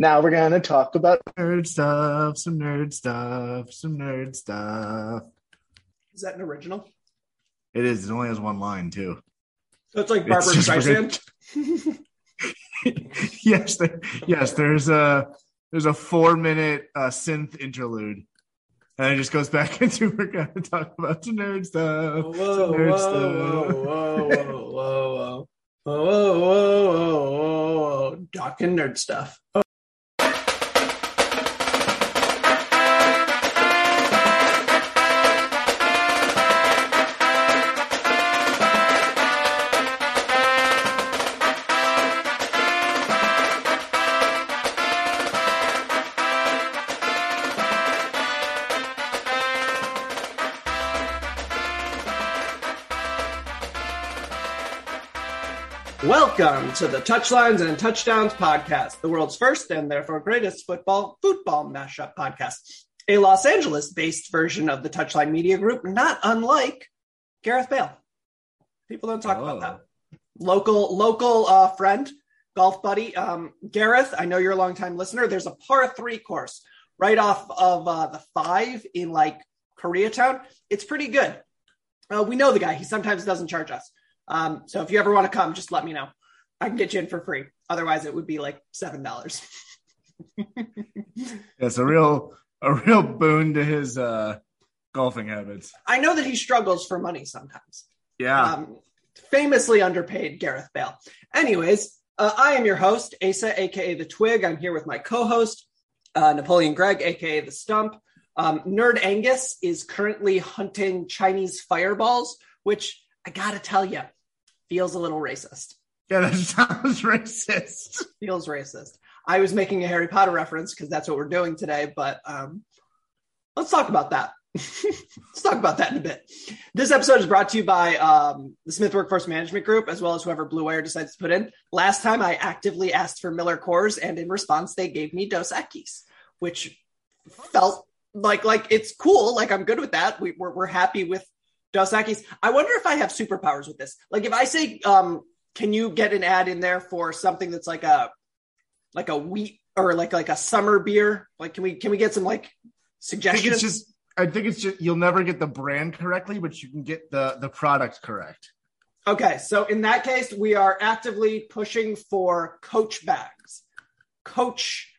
Now we're gonna talk about nerd stuff, some nerd stuff, some nerd stuff. Is that an original? It is. It only has one line too. So it's like It's Barbara just Streisand. yes, there, yes. There's a there's a four minute uh, synth interlude, and it just goes back into we're gonna talk about some nerd stuff. Whoa, some whoa, nerd whoa, stuff. whoa, whoa, whoa, whoa, whoa, whoa, whoa, whoa, whoa, talking nerd stuff. Welcome to the Touchlines and Touchdowns podcast, the world's first and therefore greatest football football mashup podcast. A Los Angeles-based version of the Touchline Media Group, not unlike Gareth Bale. People don't talk about that. Local, local uh, friend, golf buddy, um, Gareth. I know you're a longtime listener. There's a par three course right off of uh, the five in like Koreatown. It's pretty good. Uh, we know the guy. He sometimes doesn't charge us. Um, so if you ever want to come, just let me know. I can get you in for free. Otherwise, it would be like seven dollars. It's a real a real boon to his uh, golfing habits. I know that he struggles for money sometimes. Yeah. Um, famously underpaid Gareth Bale. Anyways, uh, I am your host, Asa, aka the Twig. I'm here with my co-host, uh, Napoleon Gregg, aka the Stump. Um, Nerd Angus is currently hunting Chinese fireballs, which I gotta tell you, feels a little racist. Yeah, that sounds racist. Feels racist. I was making a Harry Potter reference because that's what we're doing today, but um, let's talk about that. let's talk about that in a bit. This episode is brought to you by um, the Smith Workforce Management Group, as well as whoever Blue Wire decides to put in. Last time, I actively asked for Miller Coors, and in response, they gave me Dos Equis, which felt like like it's cool. Like I'm good with that. We, we're we're happy with Dos Equis. I wonder if I have superpowers with this. Like if I say, um, can you get an ad in there for something that's like a like a wheat or like like a summer beer? Like can we can we get some like I think suggestions? it's just. I think it's just you'll never get the brand correctly, but you can get the the product correct. Okay, so in that case, we are actively pushing for Coach bags. Coach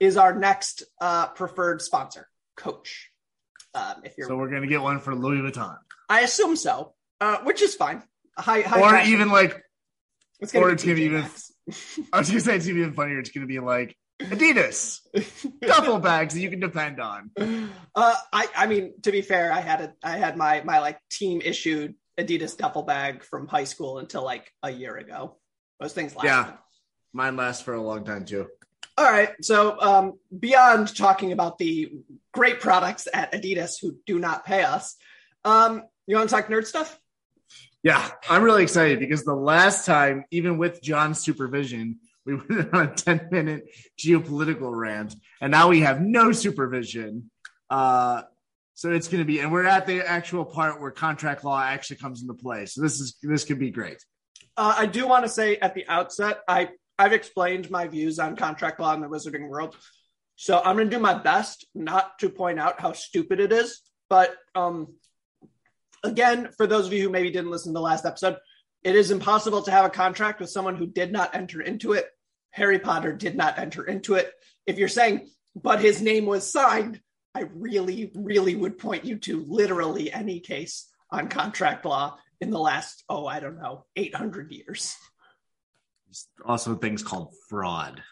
is our next uh, preferred sponsor. Coach. Um, if you're, So we're gonna get one for Louis Vuitton, I assume so, uh, which is fine. High, high or even like it's or be it's gonna be even- I was gonna say it's gonna be even funnier. It's gonna be like Adidas duffel bags that you can depend on. Uh, I, I mean, to be fair, I had a, I had my, my like team issued Adidas duffel bag from high school until like a year ago. Those things last. Yeah. Mine lasts for a long time too. All right. So, um, beyond talking about the great products at Adidas who do not pay us, um, you want to talk nerd stuff? Yeah, I'm really excited because the last time, even with John's supervision, We went on a 10 minute geopolitical rant, and now we have no supervision. Uh, so it's going to be, and we're at the actual part where contract law actually comes into play. So this is this could be great. Uh, I do want to say at the outset, I I've explained my views on contract law in the Wizarding world, so I'm going to do my best not to point out how stupid it is. But um, again, for those of you who maybe didn't listen to the last episode, it is impossible to have a contract with someone who did not enter into it. Harry Potter did not enter into it. If you're saying, but his name was signed, I really, really would point you to literally any case on contract law in the last, oh, I don't know, 800 years. There's also things called fraud.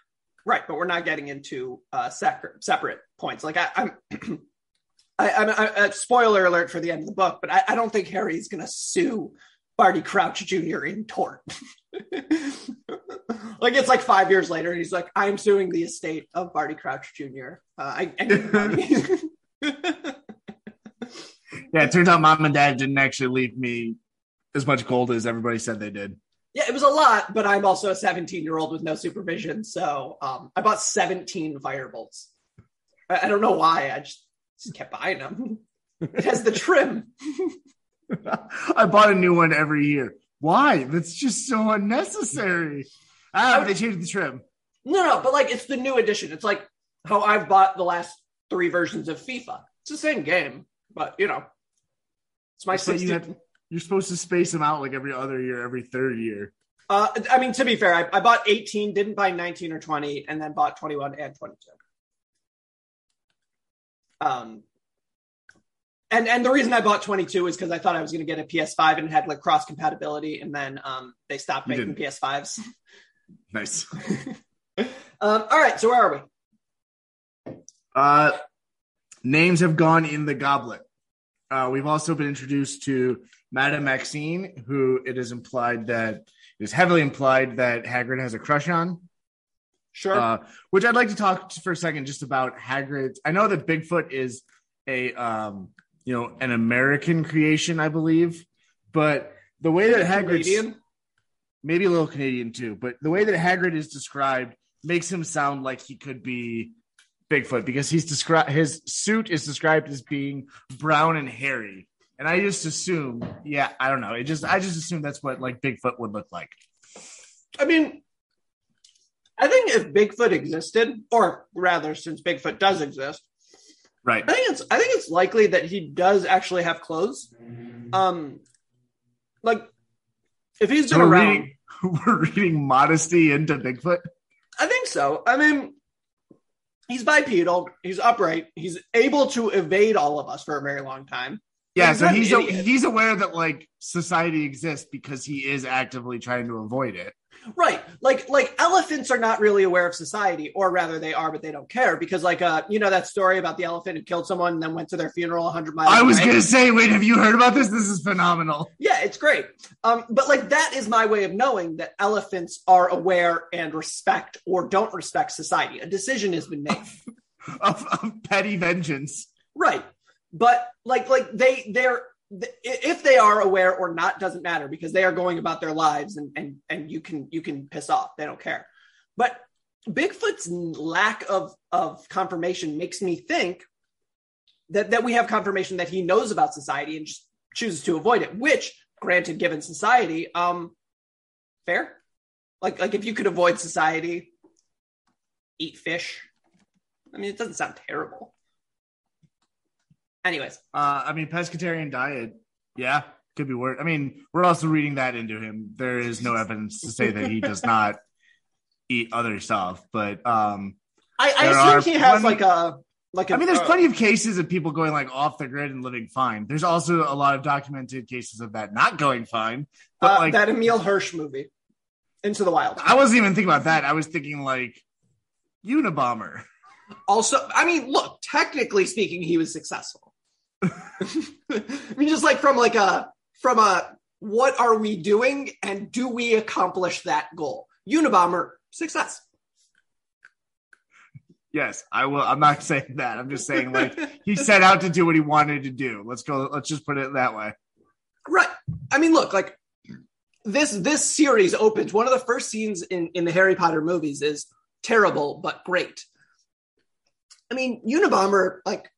Right, but we're not getting into uh, separate separate points. Like I, I'm, I, I'm, I, uh, spoiler alert for the end of the book, but I, I don't think Harry's going to sue Barty Crouch Jr. in tort. like it's like five years later, and he's like, "I'm suing the estate of Barty Crouch Jr. Uh, I, I. Yeah, it turns out mom and dad didn't actually leave me as much gold as everybody said they did. yeah, it was a lot, but I'm also a 17 year old with no supervision, so um, I bought 17 firebolts. I, I don't know why. I just, just kept buying them. It has the trim. I bought a new one every year. Why? That's just so unnecessary. Ah, they changed the trim. No, no, but like it's the new edition. It's like how I've bought the last three versions of FIFA. It's the same game, but you know, it's my So 60. you have, you're supposed to space them out like every other year, every third year. uh, I mean, to be fair, I, I bought 18, didn't buy 19 or 20, and then bought 21 and 22. Um, and and the reason I bought 22 is because I thought I was going to get a PS5 and it had like cross compatibility, and then um, they stopped making. PS5s. Nice. Um, all right, so where are we? Uh, names have gone in the goblet. Uh, we've also been introduced to Madame Maxime, who it is implied that it is heavily implied that Hagrid has a crush on. Sure. Uh, which I'd like to talk for a second just about Hagrid. I know that Bigfoot is a um, you know an American creation, I believe, but the way that Hagrid maybe a little Canadian too, but the way that Hagrid is described makes him sound like he could be Bigfoot because he's described his suit is described as being brown and hairy. And I just assume, yeah, I don't know. It just I just assume that's what like Bigfoot would look like. I mean, I think if Bigfoot existed, or rather, since Bigfoot does exist, Right. I think it's I think it's likely that he does actually have clothes. Um, like if he's been around, reading, we're reading modesty into Bigfoot. I think so. I mean, he's bipedal, he's upright, he's able to evade all of us for a very long time. Yeah, so he's idiot. he's aware that like society exists because he is actively trying to avoid it. Right. Like like elephants are not really aware of society, or rather they are, but they don't care because like uh you know that story about the elephant who killed someone and then went to their funeral hundred miles. I was away? gonna say, wait, have you heard about this? This is phenomenal. Yeah, it's great. Um, but like that is my way of knowing that elephants are aware and respect or don't respect society. A decision has been made. Of, of petty vengeance. right. But like like they they're if they are aware or not doesn't matter because they are going about their lives and and and you can you can piss off. They don't care. But Bigfoot's lack of of confirmation makes me think that that we have confirmation that he knows about society and just chooses to avoid it, which granted given society, um fair? Like like if you could avoid society, eat fish. I mean, it doesn't sound terrible. Anyways, Uh, I mean, pescatarian diet, yeah, could be worse. I mean, we're also reading that into him. There is no evidence to say that he does not eat other stuff, but um, I, I assume he has like a like a. I mean, there's uh, plenty of cases of people going like off the grid and living fine. There's also a lot of documented cases of that not going fine. But uh, like, that Emile Hirsch movie, Into the Wild. I wasn't even thinking about that. I was thinking like Unabomber. Also, I mean, look, technically speaking, he was successful. I mean, just like from like a from a what are we doing and do we accomplish that goal? Unabomber success. Yes, I will. I'm not saying that. I'm just saying like he set out to do what he wanted to do. Let's go. Let's just put it that way. Right. I mean, look, like this this series opens one of the first scenes in in the Harry Potter movies is terrible but great. I mean, Unabomber, like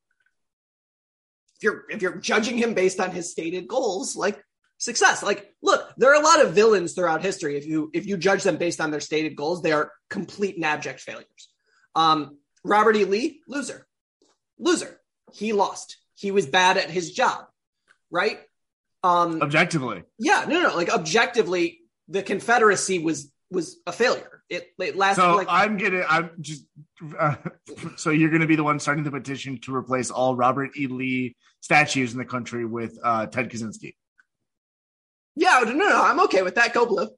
if you're if you're judging him based on his stated goals, like success. Like, look, there are a lot of villains throughout history. If you if you judge them based on their stated goals, they are complete and abject failures. Um, Robert E. Lee, loser, loser. He lost. He was bad at his job, right? Um, Objectively, yeah, no, no, like objectively, the Confederacy was was a failure. It it lasted so like I'm gonna. I'm just. Uh, so you're gonna be the one starting the petition to replace all Robert E. Lee statues in the country with uh, Ted Kaczynski. yeah, no, no, no, I'm okay with that. Go blue.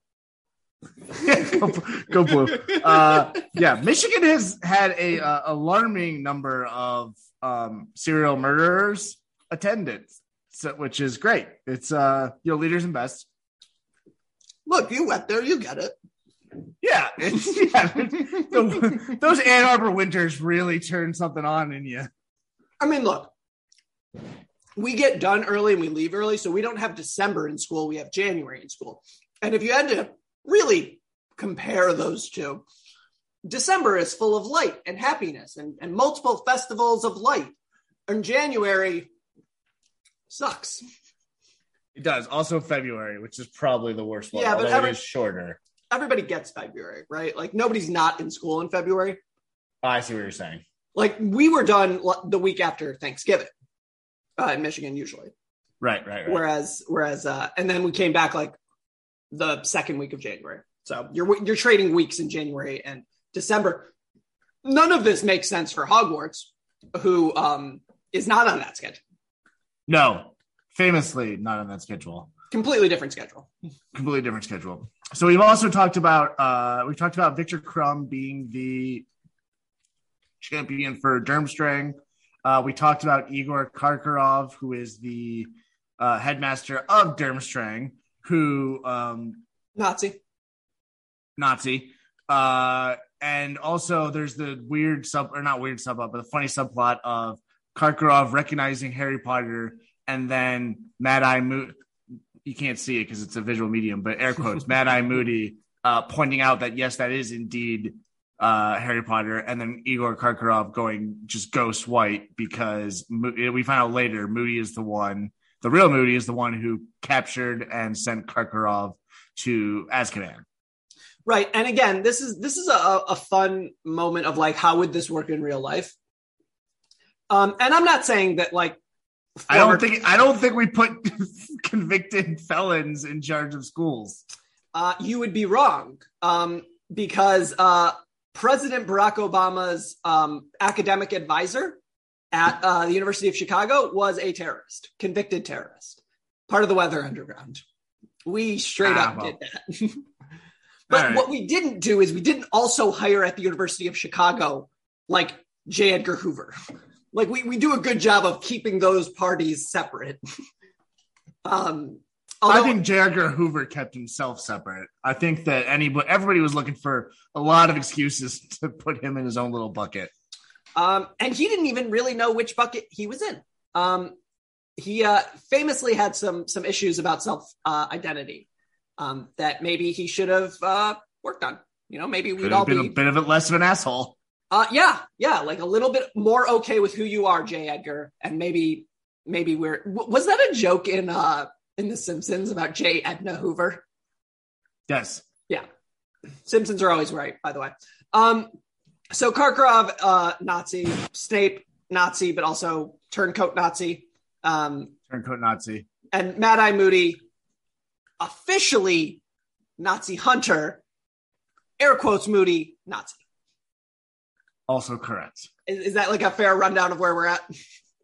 go, go blue. Uh, yeah, Michigan has had a uh, alarming number of um, serial murderers attended so, which is great. It's uh, you know leaders and best. Look, you went there, you get it. Yeah, it's, yeah. The- those Ann Arbor winters really turn something on in you. I mean, look, we get done early and we leave early, so we don't have December in school. We have January in school. And if you had to really compare those two, December is full of light and happiness and, and multiple festivals of light. And January sucks. It does. Also February, which is probably the worst one. Yeah, but every- it is shorter. Everybody gets February, right? Like nobody's not in school in February. I see what you're saying. Like we were done l- the week after Thanksgiving uh, in Michigan, usually. Right, right, right. Whereas, whereas, uh, and then we came back like the second week of January. So you're you're trading weeks in January and December. None of this makes sense for Hogwarts, who um, is not on that schedule. No, famously not on that schedule. Completely different schedule. Completely different schedule. So we've also talked about uh we've talked about Viktor Krum being the champion for Durmstrang. Uh, we talked about Igor Karkaroff, who is the uh, headmaster of Durmstrang, who um, Nazi. Nazi. Uh, and also there's the weird sub or not weird subplot, but the funny subplot of Karkaroff recognizing Harry Potter and then Mad Eye Moody. You can't see it because it's a visual medium, but air quotes, Mad Eye Moody uh, pointing out that yes, that is indeed uh, Harry Potter, and then Igor Karkaroff going just ghost white because Mo- we find out later Moody is the one, the real Moody is the one who captured and sent Karkaroff to Azkaban. Right. And again, this is this is a, a fun moment of like how would this work in real life? Um, and I'm not saying that like I don't think I don't think we put convicted felons in charge of schools. uh, you would be wrong um, because uh, President Barack Obama's um, academic advisor at uh, the University of Chicago was a terrorist, convicted terrorist, part of the Weather Underground. We straight Ah, up well. did that. but right. what we didn't do is we didn't also hire at the University of Chicago like J. Edgar Hoover. Like we, we do a good job of keeping those parties separate. um, I think J. Edgar Hoover kept himself separate. I think that anybody, everybody was looking for a lot of excuses to put him in his own little bucket. Um, and he didn't even really know which bucket he was in. Um, he uh, famously had some some issues about self uh, identity um, that maybe he should have uh, worked on. You know, maybe we'd all been be, a bit of it less of an asshole. Uh, yeah, yeah, like a little bit more okay with who you are, J. Edgar, and maybe maybe we're was that a joke in uh in The Simpsons about J. Edna Hoover? Yes. Yeah. Simpsons are always right, by the way. Um, so Karkaroff, uh, Nazi, Snape, Nazi, but also turncoat Nazi. Um, Turncoat Nazi. and Mad Eye Moody, officially Nazi hunter, air quotes Moody, Nazi. Also correct. Is, is that like a fair rundown of where we're at?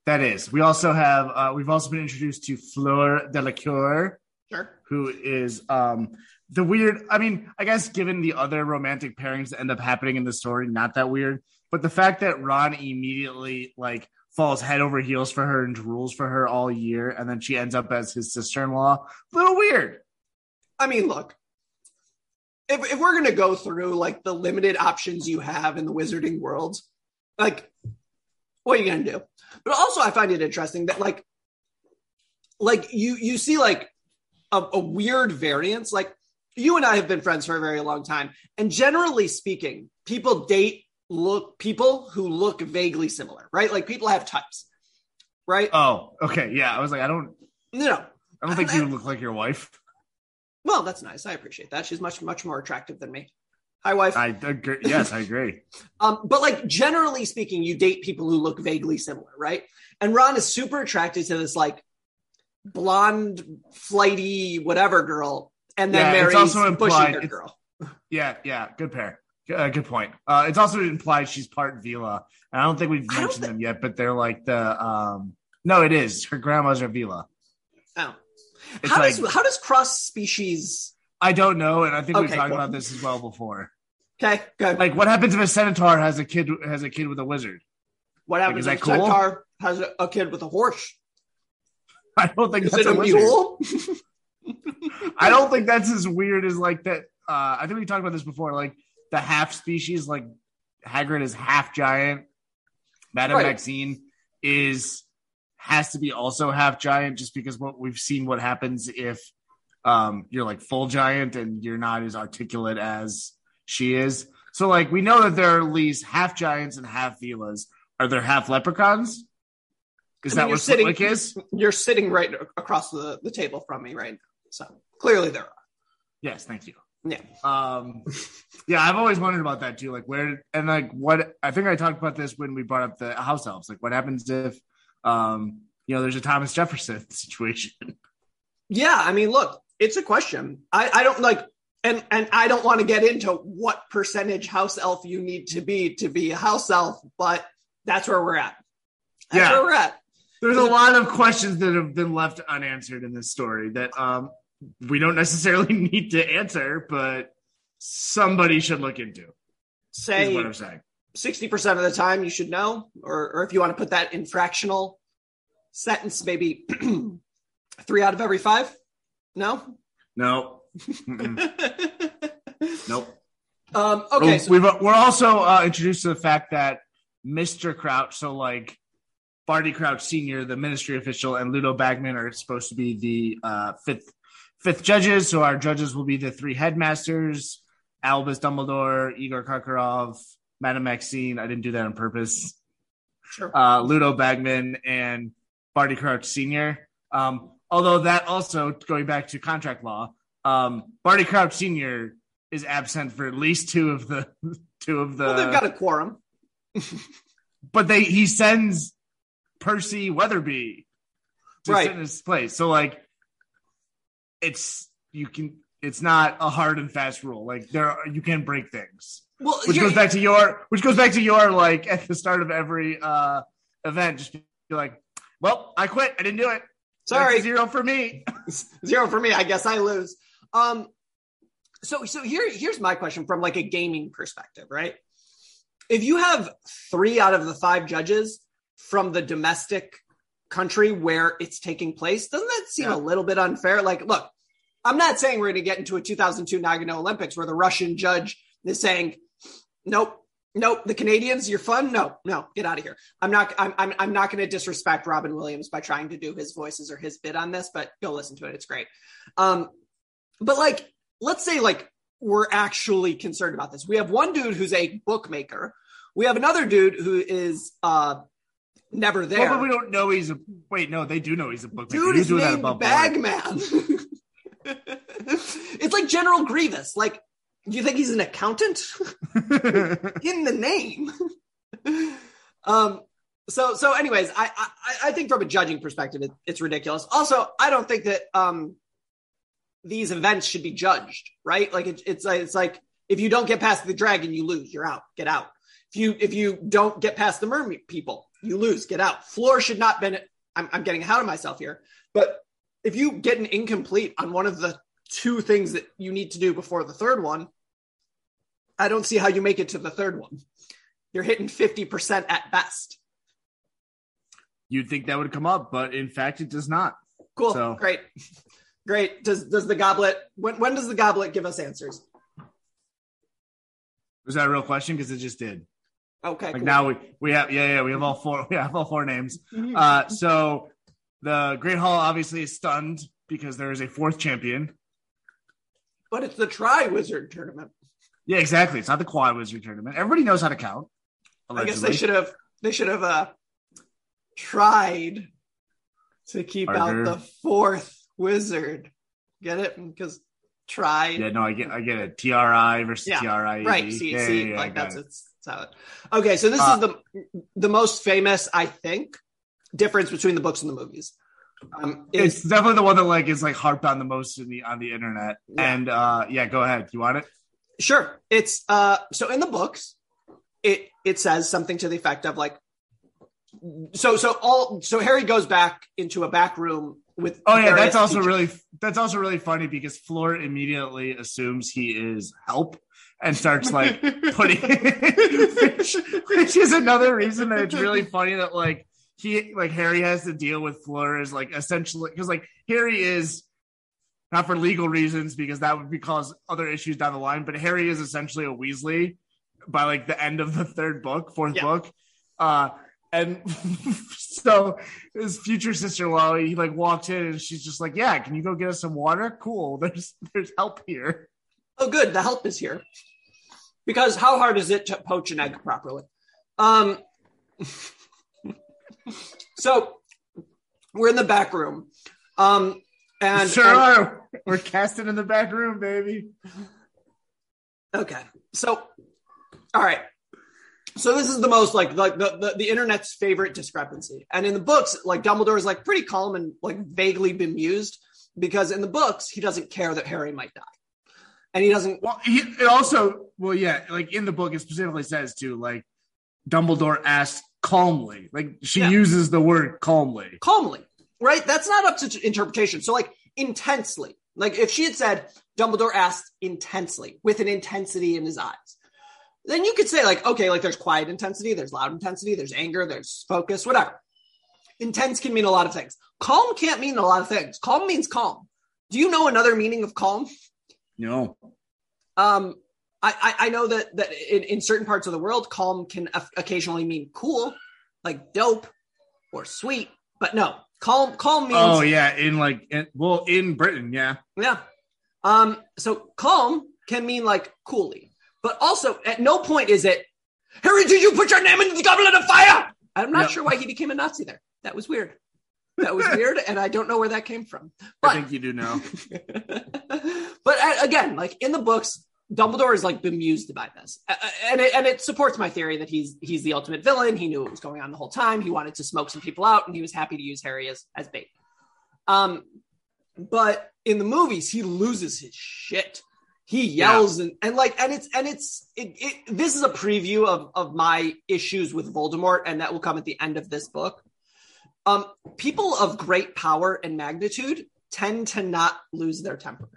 That is. We also have, uh, we've also been introduced to Fleur Delacour, Sure. who is um the weird i mean i guess given the other romantic pairings that end up happening in the story not that weird but the fact that ron immediately like falls head over heels for her and drools for her all year and then she ends up as his sister-in-law a little weird I mean, look, if, if we're going to go through like the limited options you have in the wizarding world, like, what are you going to do? But also, I find it interesting that like, like you you see like a, a weird variance. Like you and I have been friends for a very long time, and generally speaking, people date look people who look vaguely similar, right? Like people have types, right? Oh, okay. Yeah. I was like, I don't, no, I don't think you look like your wife. Well, that's nice. I appreciate that. She's much, much more attractive than me. Hi, wife. I agree. Yes, I agree. um, but like generally speaking, you date people who look vaguely similar, right? And Ron is super attracted to this like blonde, flighty, whatever girl, and then Yeah, it's marries also implied- girl. Yeah, yeah. Good pair. Uh, good point. Uh, it's also implied she's part Veela. And I don't think we've mentioned thi- them yet, but they're like the um no, it is. Her grandmas are Veela. Oh. It's How like does how does cross species? I don't know, and I think we've talked cool. about this as well before. Okay, good. Like what happens if a centaur has a kid has a kid with a wizard? what happens is if a cool? Centaur has a, a kid with a horse? I don't think Is that's a mule? I don't think that's as weird as like that. Uh, I think we talked about this before. Like the half species, like Hagrid is half giant. Madame Right. Maxime is has to be also half giant, just because what we've seen what happens if um, you're like full giant and you're not as articulate as she is. So like we know that there are at least half giants and half Veelas. Are there half leprechauns? Is I mean, that you're what sitting- Flitwick is? You're sitting right across the, the table from me right now. So clearly there are. Yes, thank you. Yeah. Um, yeah, I've always wondered about that too. Like where and like what I think I talked about this when we brought up the house elves. Like what happens if um you know there's a Thomas Jefferson situation. Yeah, I mean, look, it's a question. I, I don't like, and and I don't want to get into what percentage house elf you need to be to be a house elf, but that's where we're at. That's Yeah. where we're at. There's a lot of questions that have been left unanswered in this story that um we don't necessarily need to answer, but somebody should look into. Is Say what I'm saying. Sixty percent of the time you should know, or or if you want to put that in fractional sentence, maybe three out of every five. No. No. Nope. Um, okay, so we've we're also uh, introduced to the fact that Mr. Crouch, so like Barty Crouch Senior, the ministry official, and Ludo Bagman are supposed to be the uh, fifth fifth judges. So our judges will be the three headmasters: Albus Dumbledore, Igor Karkaroff, Madame Maxime. I didn't do that on purpose. sure. Uh, Ludo Bagman and Barty Crouch Senior. Um, although that also going back to contract law, um, Barty Crouch Senior is absent for at least two of the two of the. well, they've got a quorum. but they he sends Percy Weatherby to Right. sit in his place. So like, it's you can. It's not a hard and fast rule. Like there, are, you can break things. Well, Which goes back to your, which goes back to your like at the start of every uh event, just be like, well, I quit. I didn't do it. sorry, zero for me. zero for me. I guess I lose. Um, so so here here's my question from like a gaming perspective, right? If you have three out of the five judges from the domestic country where it's taking place, doesn't that seem Yeah. a little bit unfair? Like, look, I'm not saying we're going to get into a 2002 Nagano Olympics where the Russian judge is saying, "Nope, nope, the Canadians, you're fun. No, no, get out of here." I'm not. I'm. I'm, I'm not going to disrespect Robin Williams by trying to do his voices or his bit on this, but go listen to it. It's great. Um, but like, let's say like we're actually concerned about this. We have one dude who's a bookmaker. We have another dude who is uh never there. Well, but we don't know he's a. Wait, no, they do know he's a bookmaker. Dude He is was doing that named. Bagman. it's like General Grievous. Like, you think he's an accountant in the name? um. So so. Anyways, I I, I think from a judging perspective, it, it's ridiculous. Also, I don't think that um these events should be judged. Right? Like it, it's like it's like if you don't get past the dragon, you lose. You're out. Get out. If you if you don't get past the mermaid people, you lose. Get out. Fleur should not been. I'm, I'm getting ahead of myself here, but if you get an incomplete on one of the two things that you need to do before the third one, I don't see how you make it to the third one. You're hitting 50% at best. You'd think that would come up, but in fact, it does not. Cool. So- Great. Great. Does does the goblet when when does the goblet give us answers? Was that a real question? Because it just did. Okay. Like cool. now we we have yeah yeah we have all four we have all four names. Uh, so the Great Hall obviously is stunned because there is a fourth champion. But it's the Tri Wizard tournament. Yeah, exactly. It's not the Quad Wizard tournament. Everybody knows how to count. I guess they should have they should have uh tried to keep Harder. out the fourth wizard. Get it? Because tried. Yeah, no, I get, I get it. TRI versus Yeah, TRI. Right. See, yeah, see, yeah, like that's it. it's, it's how it. Okay, so this Uh, is the the most famous, I think, difference between the books and the movies. Um, It's is definitely the one that like is like harped on the most in the on the internet. And uh yeah, go ahead. You want it? Sure. It's uh so in the books, it it says something to the effect of like so so all so Harry goes back into a back room with Oh yeah, that's also teachers. really that's also really funny because Fleur immediately assumes he is help and starts like putting which, which is another reason that it's really funny that like he like Harry has to deal with Fleur is like essentially because like Harry is not for legal reasons because that would be cause other issues down the line, but Harry is essentially a Weasley by like the end of the third book, fourth Yeah. book. Uh and so his future sister-in-law, he like walked in and she's just like, Yeah, can you go get us some water? Cool. There's there's help here. Oh, good. The help is here. Because how hard is it to poach an egg properly? Um, so we're in the back room. Um, and, sure and- are. We're casting in the back room, baby. okay. So, all right. So this is the most like like the, the the internet's favorite discrepancy. And in the books, like Dumbledore is like pretty calm and like vaguely bemused because in the books he doesn't care that Harry might die, and he doesn't Well, he it also, well, yeah, like in the book, it specifically says to like Dumbledore asks calmly. Like she Yeah. uses the word calmly. calmly, right? That's not up to interpretation. So, like, intensely. Like, if she had said, Dumbledore asked intensely, with an intensity in his eyes, then you could say, like, okay, like there's quiet intensity, there's loud intensity, there's anger, there's focus, whatever. Intense can mean a lot of things. Calm can't mean a lot of things. Calm means calm. Do you know another meaning of calm? No. Um, I, I, I know that that in, in certain parts of the world, calm can occasionally mean cool, like dope or sweet. But no, calm calm means Oh yeah, in like in, well in Britain, yeah. Yeah. Um, so calm can mean like coolly, but also at no point is it, Harry, did you put your name in the goblet of fire? I'm not sure why he became a Nazi there. That was weird. That was weird, and I don't know where that came from. I think you do know. but uh, again, like in the books, Dumbledore is like bemused by this, and it, and it supports my theory that he's he's the ultimate villain. He knew what was going on the whole time. He wanted to smoke some people out, and he was happy to use Harry as as bait. Um, but in the movies, he loses his shit. He yells and, and like and it's and it's it, it this is a preview of of my issues with Voldemort, and that will come at the end of this book. Um, people of great power and magnitude tend to not lose their temper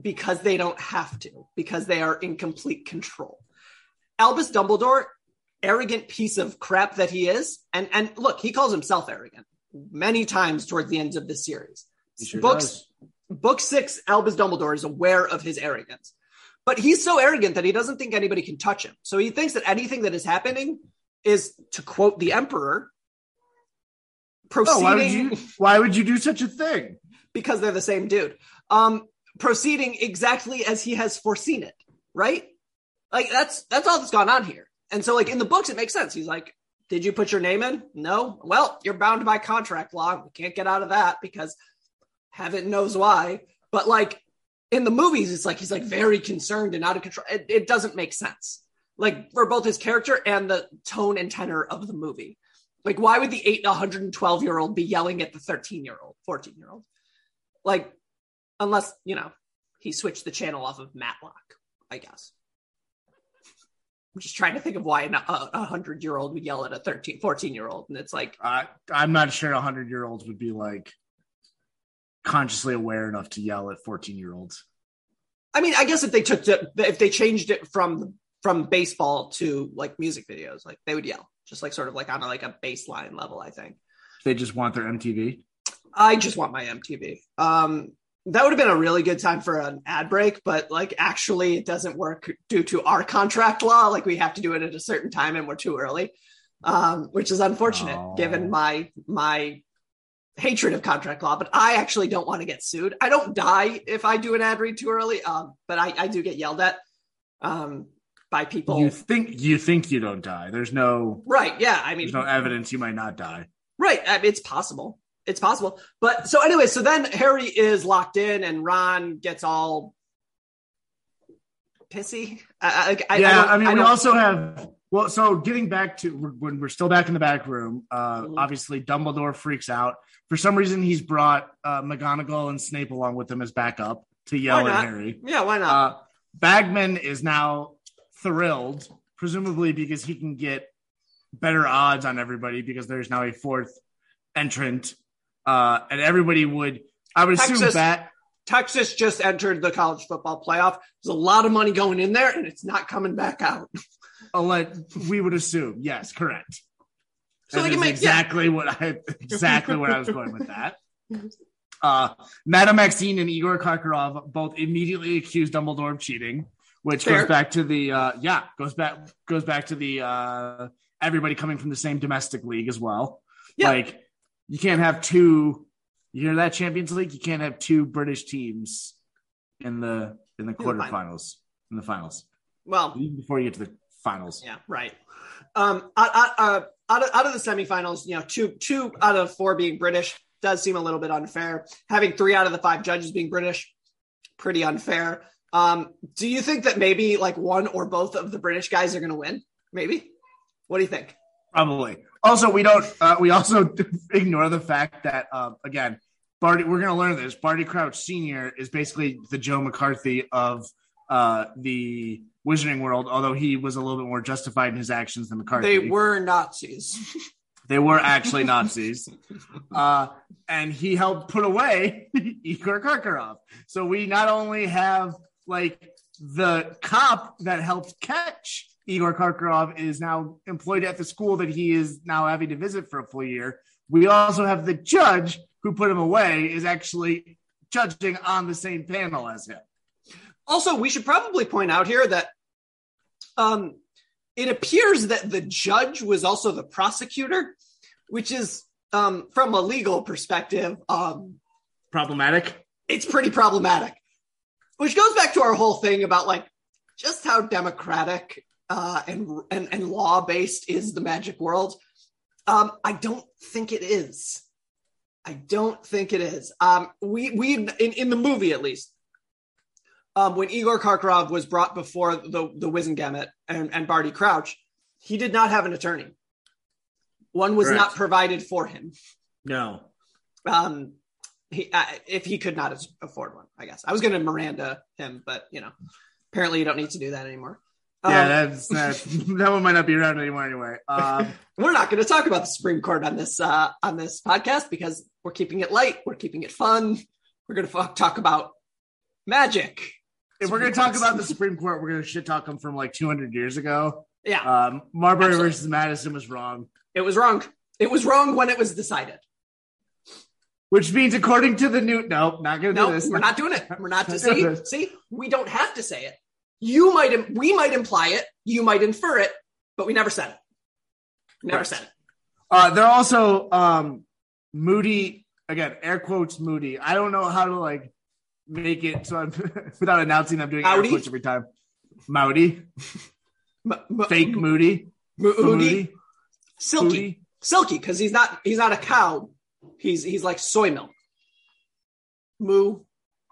because they don't have to, because they are in complete control. Albus Dumbledore, arrogant piece of crap that he is, and and look, he calls himself arrogant many times towards the ends of the series. Sure Books does. book six, Albus Dumbledore is aware of his arrogance, but he's so arrogant that he doesn't think anybody can touch him. So he thinks that anything that is happening is, to quote the Emperor, Oh, why would proceeding you why would you do such a thing? because they're the same dude. Um, proceeding exactly as he has foreseen it, right? Like that's that's all that's gone on here. And so, like in the books, it makes sense. He's like, "Did you put your name in? No. Well, you're bound by contract law. We can't get out of that because heaven knows why." But like in the movies, it's like he's like very concerned and out of control. It, it doesn't make sense, like for both his character and the tone and tenor of the movie. Like, why would the eight 112 year old be yelling at the 13 year old, 14 year old? Like, unless, you know, he switched the channel off of Matlock, I guess. I'm just trying to think of why a 100 year old would yell at a 13, 14 year old. And it's like, I I'm not sure a hundred year olds would be like consciously aware enough to yell at 14 year olds. I mean, I guess if they took the, if they changed it from from baseball to like music videos, like they would yell, just like sort of like on a, like a baseline level, I think. They just want their MTV. I just want my MTV. Um, that would have been a really good time for an ad break, but like actually, it doesn't work due to our contract law. Like we have to do it at a certain time, and we're too early, um, which is unfortunate Oh. given my my hatred of contract law, but I actually don't want to get sued. I don't die if I do an ad read too early, um, but I, I do get yelled at um, by people. You think you think you don't die. There's no right? Yeah, I mean, there's no evidence you might not die. Right, I mean, it's possible. It's possible. But so anyway, so then Harry is locked in, and Ron gets all pissy. I, I, yeah, I, I mean, we also have well. So getting back to when we're still back in the back room, uh, Mhm. obviously Dumbledore freaks out. For some reason, he's brought uh, McGonagall and Snape along with him as backup to yell at? Harry. Yeah, why not? Uh, Bagman is now thrilled, presumably because he can get better odds on everybody because there's now a fourth entrant, uh, and everybody would. I would assume that Texas just entered the college football playoff. There's a lot of money going in there, and it's not coming back out. We would assume. Yes, correct. So That make- exactly what I exactly what I was going with that. Uh, Madame Maxime and Igor Karkaroff both immediately accused Dumbledore of cheating, which Fair. goes back to the uh, yeah goes back goes back to the uh, everybody coming from the same domestic league as well. Yeah. Like you can't have two. You hear that Champions League? You can't have two British teams in the in the final. quarterfinals in the finals Well, even before you get to the finals. yeah, right. Um, out, out, uh, out of out of the semifinals, you know, two two out of four being British does seem a little bit unfair. Having three out of the five judges being British, pretty unfair. Um, do you think that maybe like one or both of the British guys are going to win? Maybe. What do you think? Probably. Also, we don't. Uh, we also ignore the fact that uh, again, Barty. We're going to learn this. Barty Crouch Senior is basically the Joe McCarthy of uh, the Wizarding world. Although he was a little bit more justified in his actions than McCarthy. They were Nazis. They were actually Nazis. Uh, and he helped put away Igor Karkaroff. So we not only have like the cop that helped catch Igor Karkaroff is now employed at the school that he is now having to visit for a full year. We also have the judge who put him away is actually judging on the same panel as him. Also, we should probably point out here that um, it appears that the judge was also the prosecutor, which is, um, from a legal perspective, um, Problematic. it's pretty problematic. Which goes back to our whole thing about like just how democratic uh, and and, and law based is the magic world. Um, I don't think it is. I don't think it is. Um, we we in, in the movie at least. Um, when Igor Karkaroff was brought before the the Wizengamot and, and Barty Crouch, he did not have an attorney. One was Correct. not provided for him. No. Um, he uh, if he could not afford one, I guess I was going to Miranda him, but you know, apparently you don't need to do that anymore. Um, Yeah, that's, that's that one might not be around anymore anyway. Um, we're not going to talk about the Supreme Court on this uh, on this podcast because we're keeping it light. We're keeping it fun. We're going to talk about magic. if we're going to talk about the Supreme Court, we're going to shit talk them from like 200 years ago. Yeah, Um, Marbury Absolutely. versus Madison was wrong, it was wrong. It was wrong when it was decided. which means according to the new, nope, not going to No, do this. we're not doing it. We're not to see. See, we don't have to say it. You might, we might imply it. You might infer it, but we never said it. Never Right. said it. Uh, they're also um, Moody again, air quotes Moody. I don't know how to like make it so I'm without announcing I'm doing Howdy? air quotes every time. Moody, M- m- fake Moody, Moody, Moody, silky, Moody. silky, because he's not he's not a cow. He's he's like soy milk. Moo,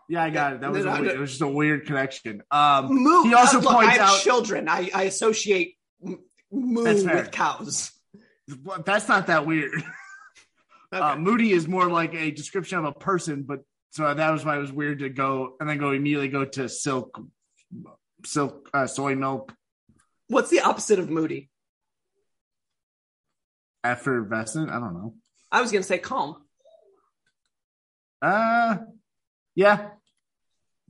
Yeah, I got it. That was weird, it was just a weird connection. Um, moo. he also Uh, look, points I have out children. I, I associate moo with cows. that's not that weird. Okay. Uh, Moody is more like a description of a person, but so that was why it was weird to go and then go immediately go to silk, silk, uh, soy milk, What's the opposite of moody? effervescent. I don't know. I was gonna say calm. Uh, yeah.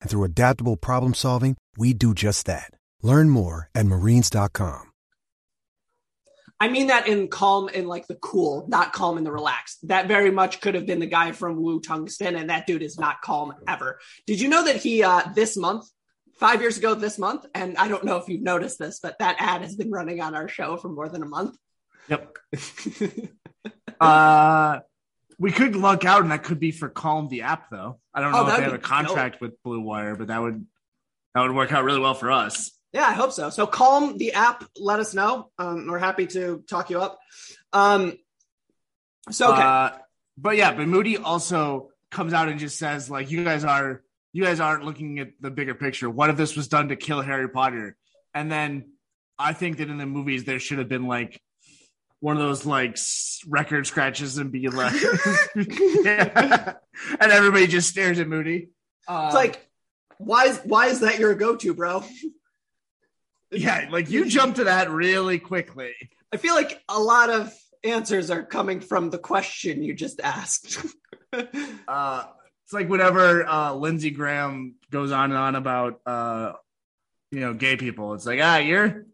And through adaptable problem solving, we do just that. Learn more at marines.com. I mean that in calm in like the cool, not calm in the relaxed. That very much could have been the guy from Wu Tungsten, and that dude is not calm ever. Did you know that he uh this month, five years ago this month, and I don't know if you've noticed this, but that ad has been running on our show for more than a month. Yep. uh, we could luck out, and that could be for Calm the app, though. I don't Oh, know if they have a contract with Blue Wire, but that would that would work out really well for us. Yeah, I hope so. So calm the app. Let us know. Um, we're happy to talk you up. Um, so okay, Uh, but yeah, but Moody also comes out and just says like, "You guys are you guys aren't looking at the bigger picture. What if this was done to kill Harry Potter?" And then I think that in the movies there should have been like one of those like record scratches and be like, Yeah. and everybody just stares at Moody. Um, it's like, why is why is that your go to, bro? yeah, like you jump to that really quickly. I feel like a lot of answers are coming from the question you just asked. uh it's like whenever uh Lindsey Graham goes on and on about uh you know gay people, it's like ah you're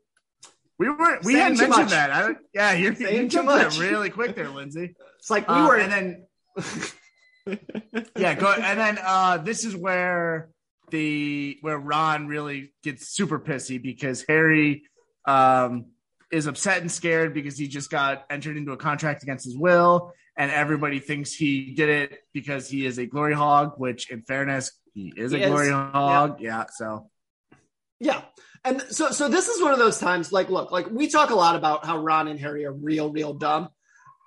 we weren't. we hadn't mentioned much. that. I yeah, you're Saying you too jumped to that much. really quick there, Lindsey. it's like we Uh, were and then yeah, go and then uh this is where the where Ron really gets super pissy because Harry um is upset and scared because he just got entered into a contract against his will and everybody thinks he did it because he is a glory hog, which in fairness, he is He a glory is. hog. Yeah, so Yeah. And so so this is one of those times like look, like we talk a lot about how Ron and Harry are real real dumb.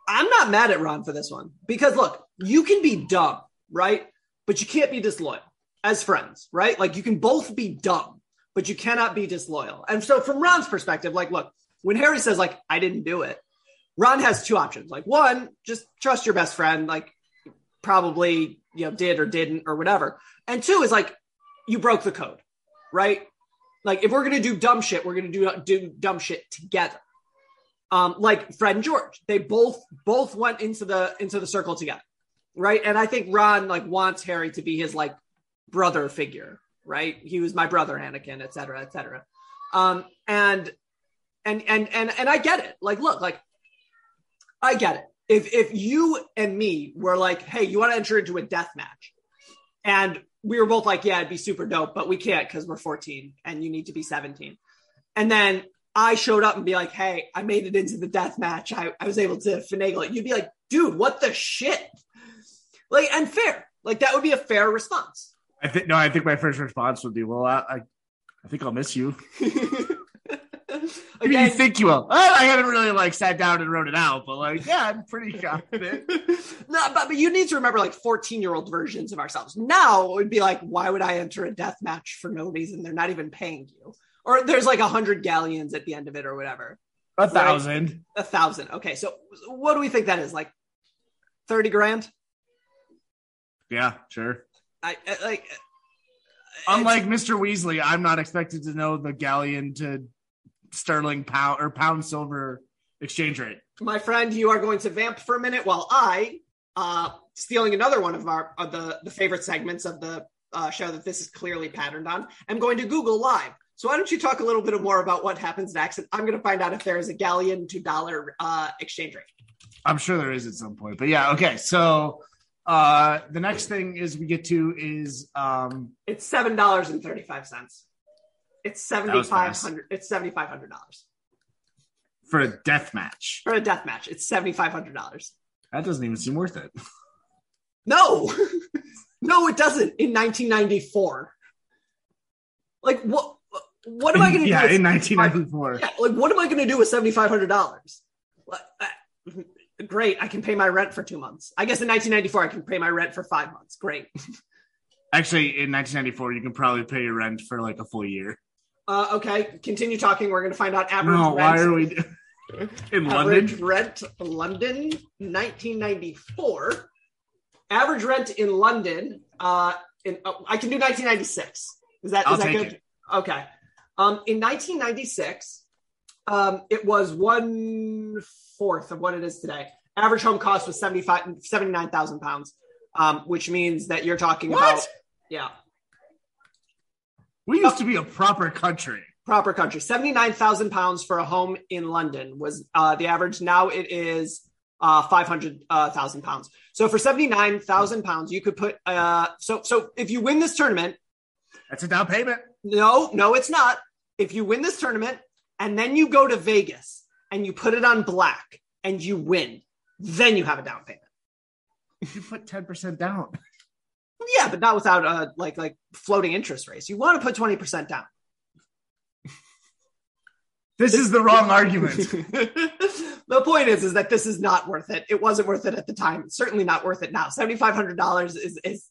I'm not mad at Ron for this one because look, you can be dumb, right? But you can't be disloyal as friends, right? Like you can both be dumb, but you cannot be disloyal. And so from Ron's perspective, like look, when Harry says like I didn't do it, Ron has two options. Like one, just trust your best friend, like probably, you know, did or didn't or whatever. And two is like you broke the code, right? Like if we're gonna do dumb shit, we're gonna do do dumb shit together. Um, like Fred and George, they both both went into the into the circle together, right? And I think Ron like wants Harry to be his like brother figure, right? He was my brother, Anakin, et cetera, et cetera. Um, and and and and and I get it. Like, look, like I get it. If if you and me were like, hey, you want to enter into a death match, and we were both like, yeah, it'd be super dope, but we can't because we're 14 and you need to be 17. And then I showed up and be like, hey, I made it into the death match. I, I was able to finagle it. You'd be like, dude, what the shit? Like, and fair. Like, that would be a fair response. I think no, I think my first response would be, well, I I, I think I'll miss you. I mean, you think you will? I haven't really like sat down and wrote it out, but like, yeah, I'm pretty confident. no, but, but you need to remember like 14 year old versions of ourselves. Now it would be like, why would I enter a death match for no reason? They're not even paying you. Or there's like a hundred galleons at the end of it or whatever. A thousand. A thousand. Okay. So what do we think that is? Like 30 grand? Yeah, sure. I, I like. Unlike Mr. Weasley, I'm not expected to know the galleon to sterling pound or pound silver exchange rate. my friend, you are going to vamp for a minute while I, uh, stealing another one of our of the the favorite segments of the uh, show that this is clearly patterned on, I'm going to Google Live. So why don't you talk a little bit more about what happens next? And I'm going to find out if there is a galleon to dollar uh, exchange rate. I'm sure there is at some point, but yeah, okay. So uh the next thing is we get to is um It's seven dollars and thirty five cents. It's seventy five hundred. It's seventy five hundred dollars for a death match. for a death match. It's seventy five hundred dollars. That doesn't even seem worth it. No, no, it doesn't. In 1994, like what? What am I going to yeah, do? in 1994. Yeah, like what am I going to do with seventy five hundred dollars? Uh, great, I can pay my rent for two months. I guess in 1994 I can pay my rent for five months. Great. Actually, in 1994, you can probably pay your rent for like a full year. Uh, okay, continue talking. We're going to find out average No, rent. why are we in average London? rent London 1994 average rent in London uh in oh, I can do 1996 is that is I'll that take good it. okay um in 1996 um it was one fourth of what it is today Average home cost was 75 79,000 pounds, um, which means that you're talking What? about yeah We used to be a proper country. proper country 79,000 pounds for a home in London was uh, the average. Now it is uh, 500,000 pounds. So for 79,000 pounds, you could put uh, so so if you win this tournament, That's a down payment. No, no, it's not. If you win this tournament and then you go to Vegas and you put it on black and you win, then you have a down payment. You put 10% down. Yeah, but not without a like like floating interest rates. You want to put 20% down. This is the wrong argument. the point is is that this is not worth it. It wasn't worth it at the time. It's certainly not worth it now. $7500 is is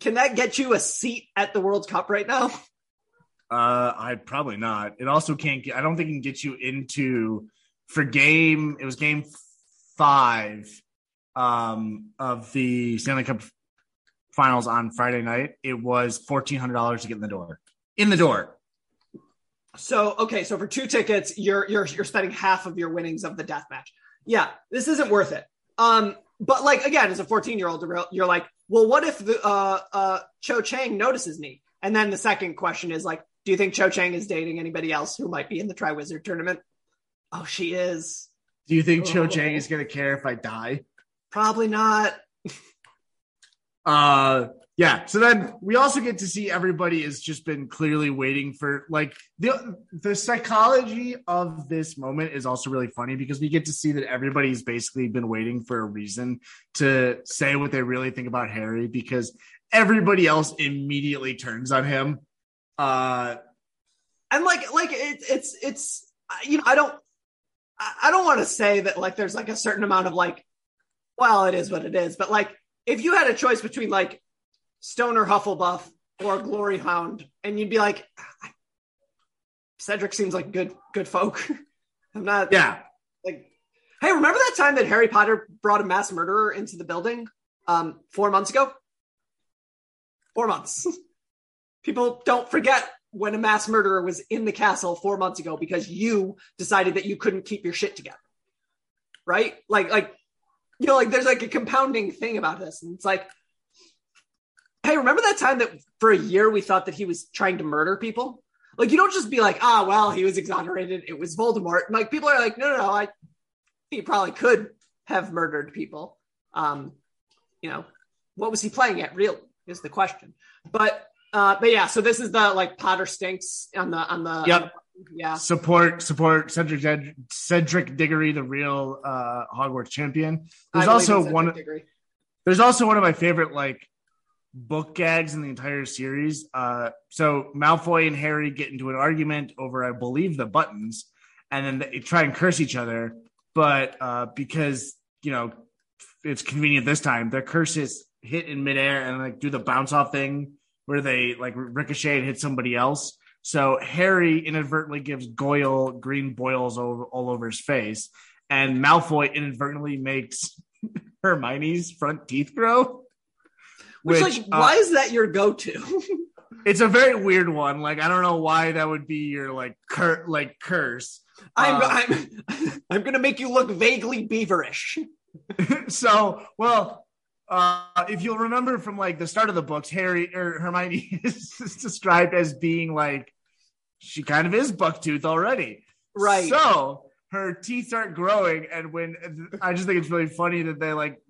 Can that get you a seat at the World Cup right now? Uh, I probably not. It also can't get. I don't think it can get you into for game. It was game five um, of the Stanley Cup Finals on Friday night. It was fourteen hundred dollars to get in the door. In the door. So okay, so for two tickets, you're you're you're spending half of your winnings of the death match. Yeah, this isn't worth it. Um, but like again, as a 14 year old, you're like, well, what if the uh uh Cho Chang notices me? And then the second question is like, do you think Cho Chang is dating anybody else who might be in the Tri Wizard tournament? Oh, she is. Do you think Cho Oh. Chang is going to care if I die? Probably not. Uh, yeah. So then we also get to see everybody has just been clearly waiting for like the the psychology of this moment is also really funny because we get to see that everybody's basically been waiting for a reason to say what they really think about Harry because everybody else immediately turns on him. Uh, and like like it, it's it's you know I don't I I don't want to say that like there's like a certain amount of like well it is what it is but like if you had a choice between like Stoner Hufflepuff or Glory Hound and you'd be like Cedric seems like good good folk I'm not yeah. like hey remember that time that Harry Potter brought a mass murderer into the building um 4 months ago 4 months people don't forget when a mass murderer was in the castle four months ago because you decided that you couldn't keep your shit together. Right? Like, like, you know, like there's like a compounding thing about this. And it's like, hey, remember that time that for a year we thought that he was trying to murder people? Like, you don't just be like, ah, well, he was exonerated. It was Voldemort. Like, people are like, no, no, no, I, he probably could have murdered people. Um, you know, what was he playing at? Real is the question. But uh, but yeah, so this is the like Potter stinks on the on the Yep. Yeah. Support, support Cedric Ded- Cedric Diggory, the real uh, Hogwarts champion. There's also one. Diggory. There's also one of my favorite like book gags in the entire series. Uh, so Malfoy and Harry get into an argument over, I believe, the buttons, and then they try and curse each other. But uh, because you know it's convenient this time, their curses hit in midair and like do the bounce off thing where they like ricochet and hit somebody else. So Harry inadvertently gives Goyle green boils over, all over his face, and Malfoy inadvertently makes Hermione's front teeth grow. Which, Which, like, uh, why is that your go-to? It's a very weird one. Like I don't know why that would be your like cur like curse. I'm Uh, I'm I'm gonna make you look vaguely beaverish. so well, uh, if you'll remember from like the start of the books, Harry or Hermione is described as being like she kind of is bucktooth already. Right. So her teeth start growing, and when I just think it's really funny that they like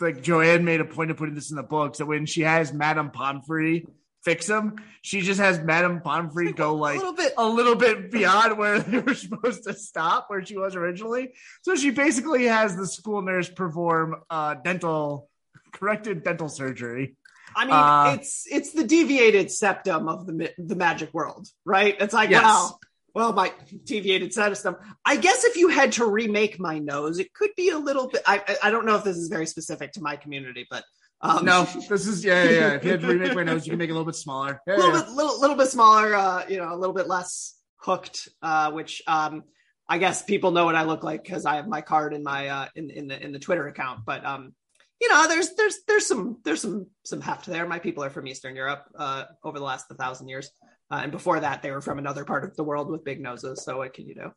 like Joanne made a point of putting this in the books that when she has Madame Pomfrey fix them, she just has Madame Pomfrey go like a little bit- a little bit beyond where they were supposed to stop, where she was originally. So she basically has the school nurse perform uh, dental corrected dental surgery. I mean, Uh, it's it's the deviated septum of the the magic world, right? It's like, Yes. well, well, my deviated septum. I guess if you had to remake my nose, it could be a little bit. I I- don't know if this is very specific to my community, but um, No, this is yeah, yeah. yeah. If you had to remake my nose, you can make it a little bit smaller. Yeah, a little yeah. bit little, little bit smaller uh you know a little bit less hooked uh which um i guess people know what i look like because i have my card in my uh in in the in the twitter account but um you know there's there's there's some there's some some heft there my people are from eastern europe uh over the last thousand years uh, and before that they were from another part of the world with big noses so what can you do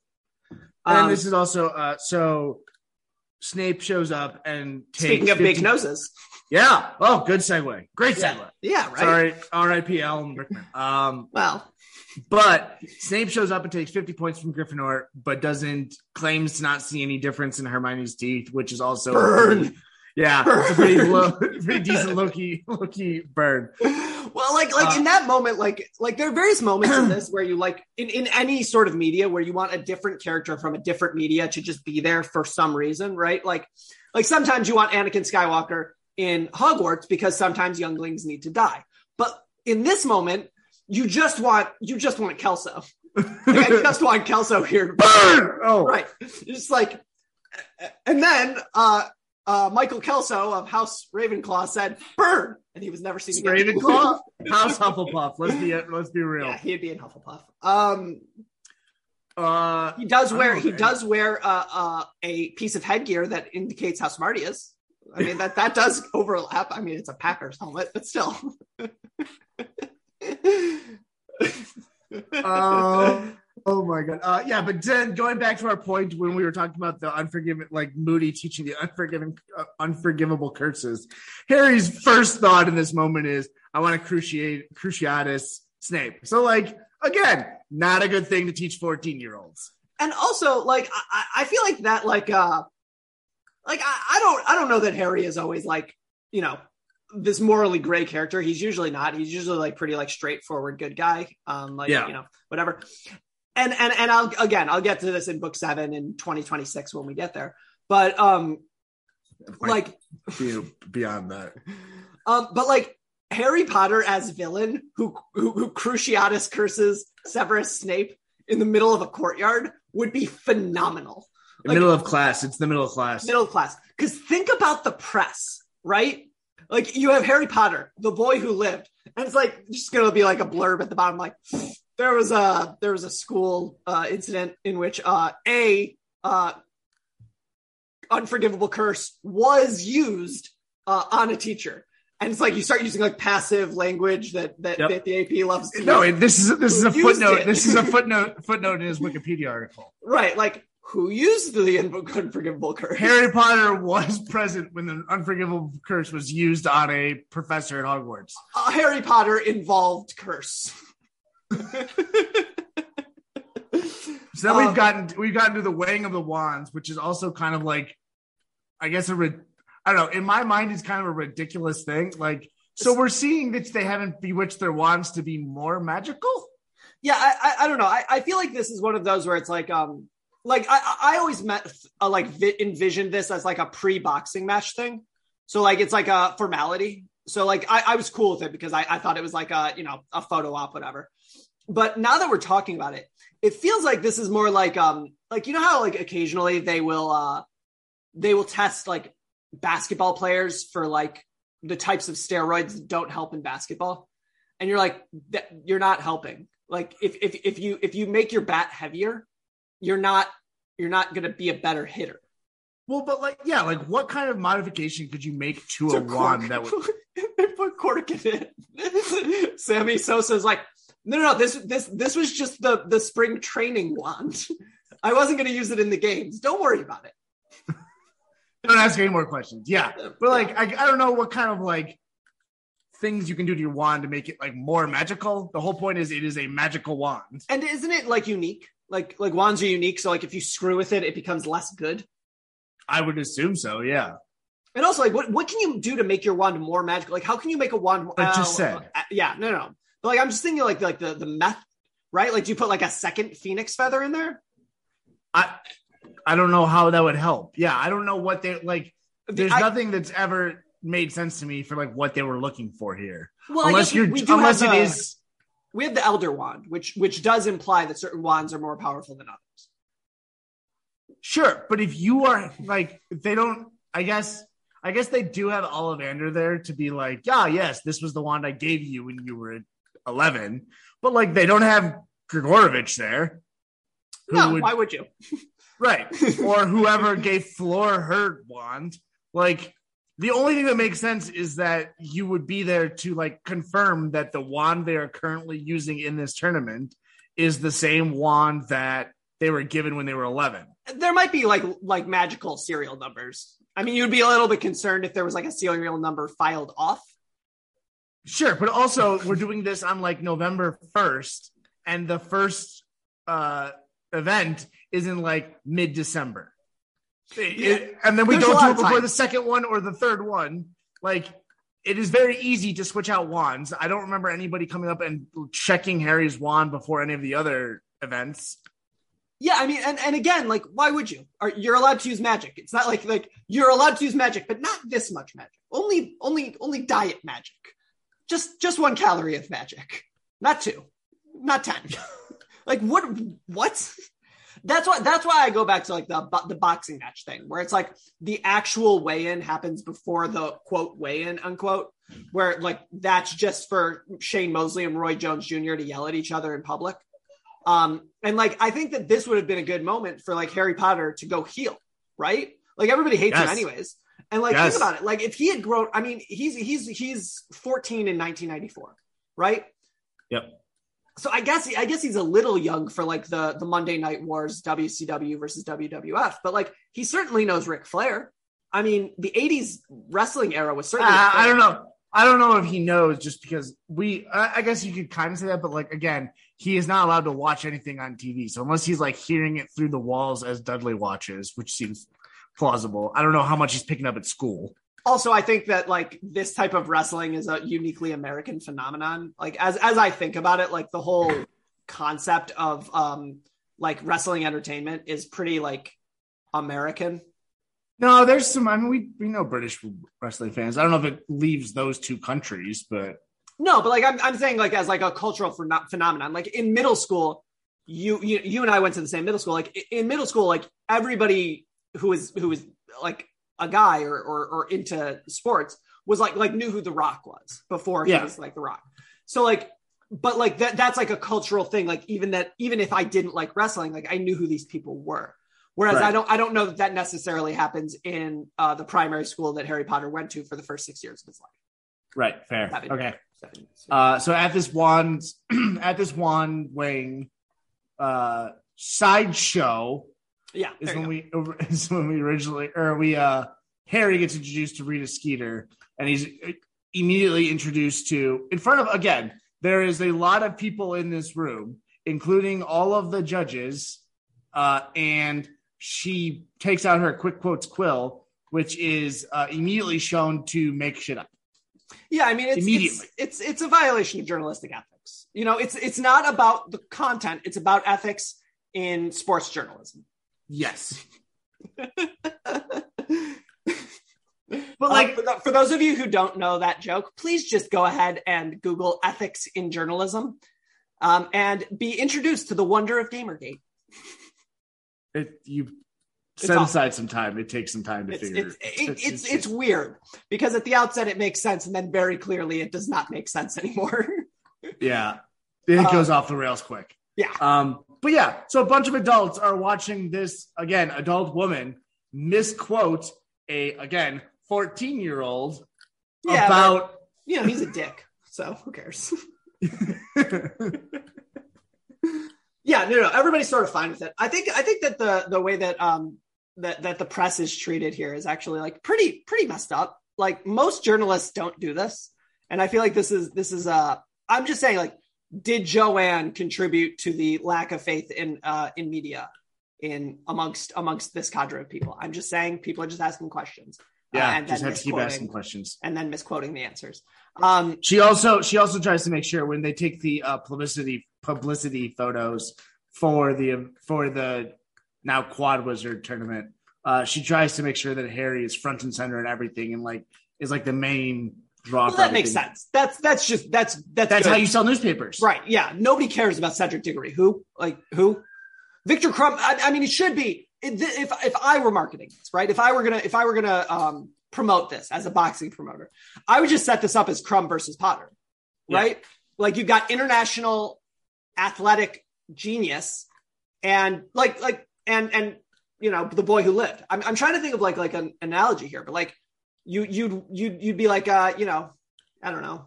And Um, this is also uh so Snape shows up and takes Speaking of big noses. Yeah. Oh, good segue. Great Yeah. segue. Yeah, right. Sorry. R.I.P. Alan Rickman. Um, Well, but Snape shows up and takes 50 points from Gryffindor, but doesn't claims to not see any difference in Hermione's teeth, which is also Burn. Yeah, it's a pretty low, pretty decent Loki Loki burn. well, like like Uh, in that moment, like like there are various moments in this where you like in, in any sort of media where you want a different character from a different media to just be there for some reason, right? Like like sometimes you want Anakin Skywalker in Hogwarts because sometimes younglings need to die. But in this moment, you just want you just want Kelso. Like, I just want Kelso here. Burn! Oh, right it's just like and then uh uh michael kelso of house ravenclaw said burn! And he was never seen again. Ravenclaw, House Hufflepuff. Let's be let's be real. yeah he'd be in hufflepuff. Um Uh, he does wear he does wear uh, uh a piece of headgear that indicates how smart he is. I mean that that does overlap. I mean it's a packers helmet but still. Um, oh my god. Uh, yeah, but then going back to our point when we were talking about the unforgiving, like Moody teaching the unforgiving, uh, unforgivable curses. Harry's first thought in this moment is, "I want to cruciate Cruciatus Snape." So, like, again, not a good thing to teach fourteen-year-olds. and also like I- I, I feel like that like uh like I, I don't I don't know that Harry is always like you know this morally gray character. He's usually not. He's usually like pretty like straightforward good guy. Um like Yeah. you know whatever. And and and I'll again I'll get to this in book seven in 2026 when we get there. But um like beyond that, um but like Harry Potter as villain who who, who Cruciatus curses Severus Snape in the middle of a courtyard would be phenomenal. Like- middle of class. It's the middle of class. middle class. Because think about the press, right? Like you have Harry Potter, the boy who lived, and it's like just gonna be like a blurb at the bottom, like there was a there was a school uh, incident in which uh, a uh, unforgivable curse was used uh, on a teacher. And it's like you start using like passive language that that, Yep. that the AP loves to No, use. this is this is a footnote. it? This is a footnote footnote in his Wikipedia article. right? Like who used the unforgivable curse? Harry Potter was present when the unforgivable curse was used on a professor at Hogwarts. a Harry Potter involved curse. So then Um, we've gotten we've gotten to the weighing of the wands, which is also kind of like, I guess a rid- I don't know. In my mind, it's kind of a ridiculous thing. Like, so we're seeing that they haven't bewitched their wands to be more magical. yeah, I, I, I don't know. I, I feel like this is one of those where it's like, um, like I, I I always met, uh, like vi- envisioned this as like a pre-boxing match thing. So like it's like a formality. So like I, I was cool with it because I, I thought it was like a you know a photo op whatever. But now that we're talking about it, it feels like this is more like um like you know how like occasionally they will uh they will test like basketball players for like the types of steroids that don't help in basketball? And you're like that you're not helping. Like if if if you if you make your bat heavier you're not you're not going to be a better hitter. Well, but like, yeah, like what kind of modification could you make to a wand that would? they put cork in it. Sammy sosa's like no no no this this this was just the the spring training wand i wasn't going to use it in the games don't worry about it Don't ask any more questions. Yeah, but like, I, I don't know what kind of like things you can do to your wand to make it like more magical. The whole point is it is a magical wand. and isn't it like unique like like wands are unique so like if you screw with it it becomes less good I would assume so. Yeah. And also, like, what, what can you do to make your wand more magical? Like, how can you make a wand? I just said. uh, yeah, no, no. But like, I'm just thinking, like, like the the meth, right? Like, do you put like a second phoenix feather in there? I I don't know how that would help. Yeah, I don't know what they like. There's I- nothing that's ever made sense to me for like what they were looking for here. Well, I unless guess you're we do unless it have, uh, is We have the elder wand, which which does imply that certain wands are more powerful than others. sure, but if you are like they don't, I guess I guess they do have Ollivander there to be like, yeah, yes, this was the wand I gave you when you were 11, but like they don't have Gregorovitch there. who No, would- why would you? Right. or whoever gave Fleur her wand. Like the only thing that makes sense is that you would be there to like confirm that the wand they are currently using in this tournament is the same wand that they were given when they were 11. There might be like like magical serial numbers. I mean, you'd be a little bit concerned if there was like a serial number filed off. Sure, but also we're doing this on like November 1st, and the first uh event is in like mid December. and then we There's don't do it before the second one or the third one. Like it is very easy to switch out wands. I don't remember anybody coming up and checking Harry's wand before any of the other events. Yeah, I mean, and, and again, like, why would you? Are you're allowed to use magic? It's not like like you're allowed to use magic, but not this much magic. Only only only diet magic. Just just one calorie of magic, not two, not ten. like what? What? That's why that's why I go back to like the the boxing match thing, where it's like the actual weigh-in happens before the quote weigh-in unquote, where like that's just for Shane Mosley and Roy Jones Jr. to yell at each other in public. Um, and like I think that this would have been a good moment for like Harry Potter to go heel, right? Like everybody hates Yes. him anyways. And like Yes. think about it. Like if he had grown, I mean, he's he's he's 14 in 1994, right? Yep. So I guess I guess he's a little young for like the the Monday Night Wars WCW versus WWF, but like he certainly knows Ric Flair. I mean, the 80s wrestling era was certainly. Uh, I don't know. I don't know if he knows just because we, I I guess you could kind of say that, but like, again, he is not allowed to watch anything on TV. So unless he's like hearing it through the walls as Dudley watches, which seems plausible, I don't know how much he's picking up at school. also i think that like this type of wrestling is a uniquely american phenomenon. Like as as i think about it like the whole concept of um like wrestling entertainment is pretty like american. No, there's some, I mean, we, we know British wrestling fans. I don't know if it leaves those two countries, but no but like i'm, I'm saying like as like a cultural phen- phenomenon. Like in middle school you, you you and i went to the same middle school. Like in middle school like everybody who is who is like a guy or or, or into sports was like like knew who the rock was before he Yeah. was like the rock so like but like that that's like a cultural thing like even that even if i didn't like wrestling like i knew who these people were whereas i don't i don't know that that necessarily happens in uh, the primary school that harry potter went to for the first six years of his life right, fair. Seven. Okay. Seven. Uh, so at this wand, at this wand wing uh, sideshow, yeah is when go. we is when we originally or we uh Harry gets introduced to Rita Skeeter and he's immediately introduced to in front of again there is a lot of people in this room including all of the judges uh and she takes out her quick quotes quill which is uh, immediately shown to make shit up Yeah, I mean, it's, Immediately. it's it's it's a violation of journalistic ethics. You know, it's it's not about the content; it's about ethics in sports journalism. Yes But like- like for, th- for those of you who don't know that joke, please just go ahead and Google ethics in journalism, um, and be introduced to the wonder of GamerGate. it, you It's set awful. aside some time it takes some time to It's figure it's, it, it's it's weird because at the outset it makes sense, and then very clearly it does not make sense anymore. Yeah. It Uh, goes off the rails quick. yeah. Um, but yeah, so a bunch of adults are watching this again, adult woman misquote a again 14 year old Yeah, about you know, he's a dick, so who cares? yeah, no, no, everybody's sort of fine with it. I think I think that the the way that um that that the press is treated here is actually like pretty pretty messed up. Like most journalists don't do this, and I feel like this is this is uh I'm just saying like did Joanne contribute to the lack of faith in uh in media in amongst amongst this cadre of people? I'm just saying people are just asking questions. uh, yeah, and just then have to keep misquoting- asking questions. and then misquoting the answers. Um, She also she also tries to make sure when they take the uh, publicity publicity photos for the for the now quad wizard tournament, uh, she tries to make sure that Harry is front and center and everything, and like is like the main draw. well, that makes sense. That's that's just that's that's That's good. how you sell newspapers, right? Yeah, nobody cares about Cedric Diggory. Who like who? Viktor Krum. I, I mean, it should be if if I were marketing this, right? If I were gonna if I were gonna um, promote this as a boxing promoter, I would just set this up as Krum versus Potter, right? Like you've got international athletic genius, and like like and and you know the boy who lived. I'm I'm trying to think of like like an analogy here, but like you you'd you'd you'd be like uh you know I don't know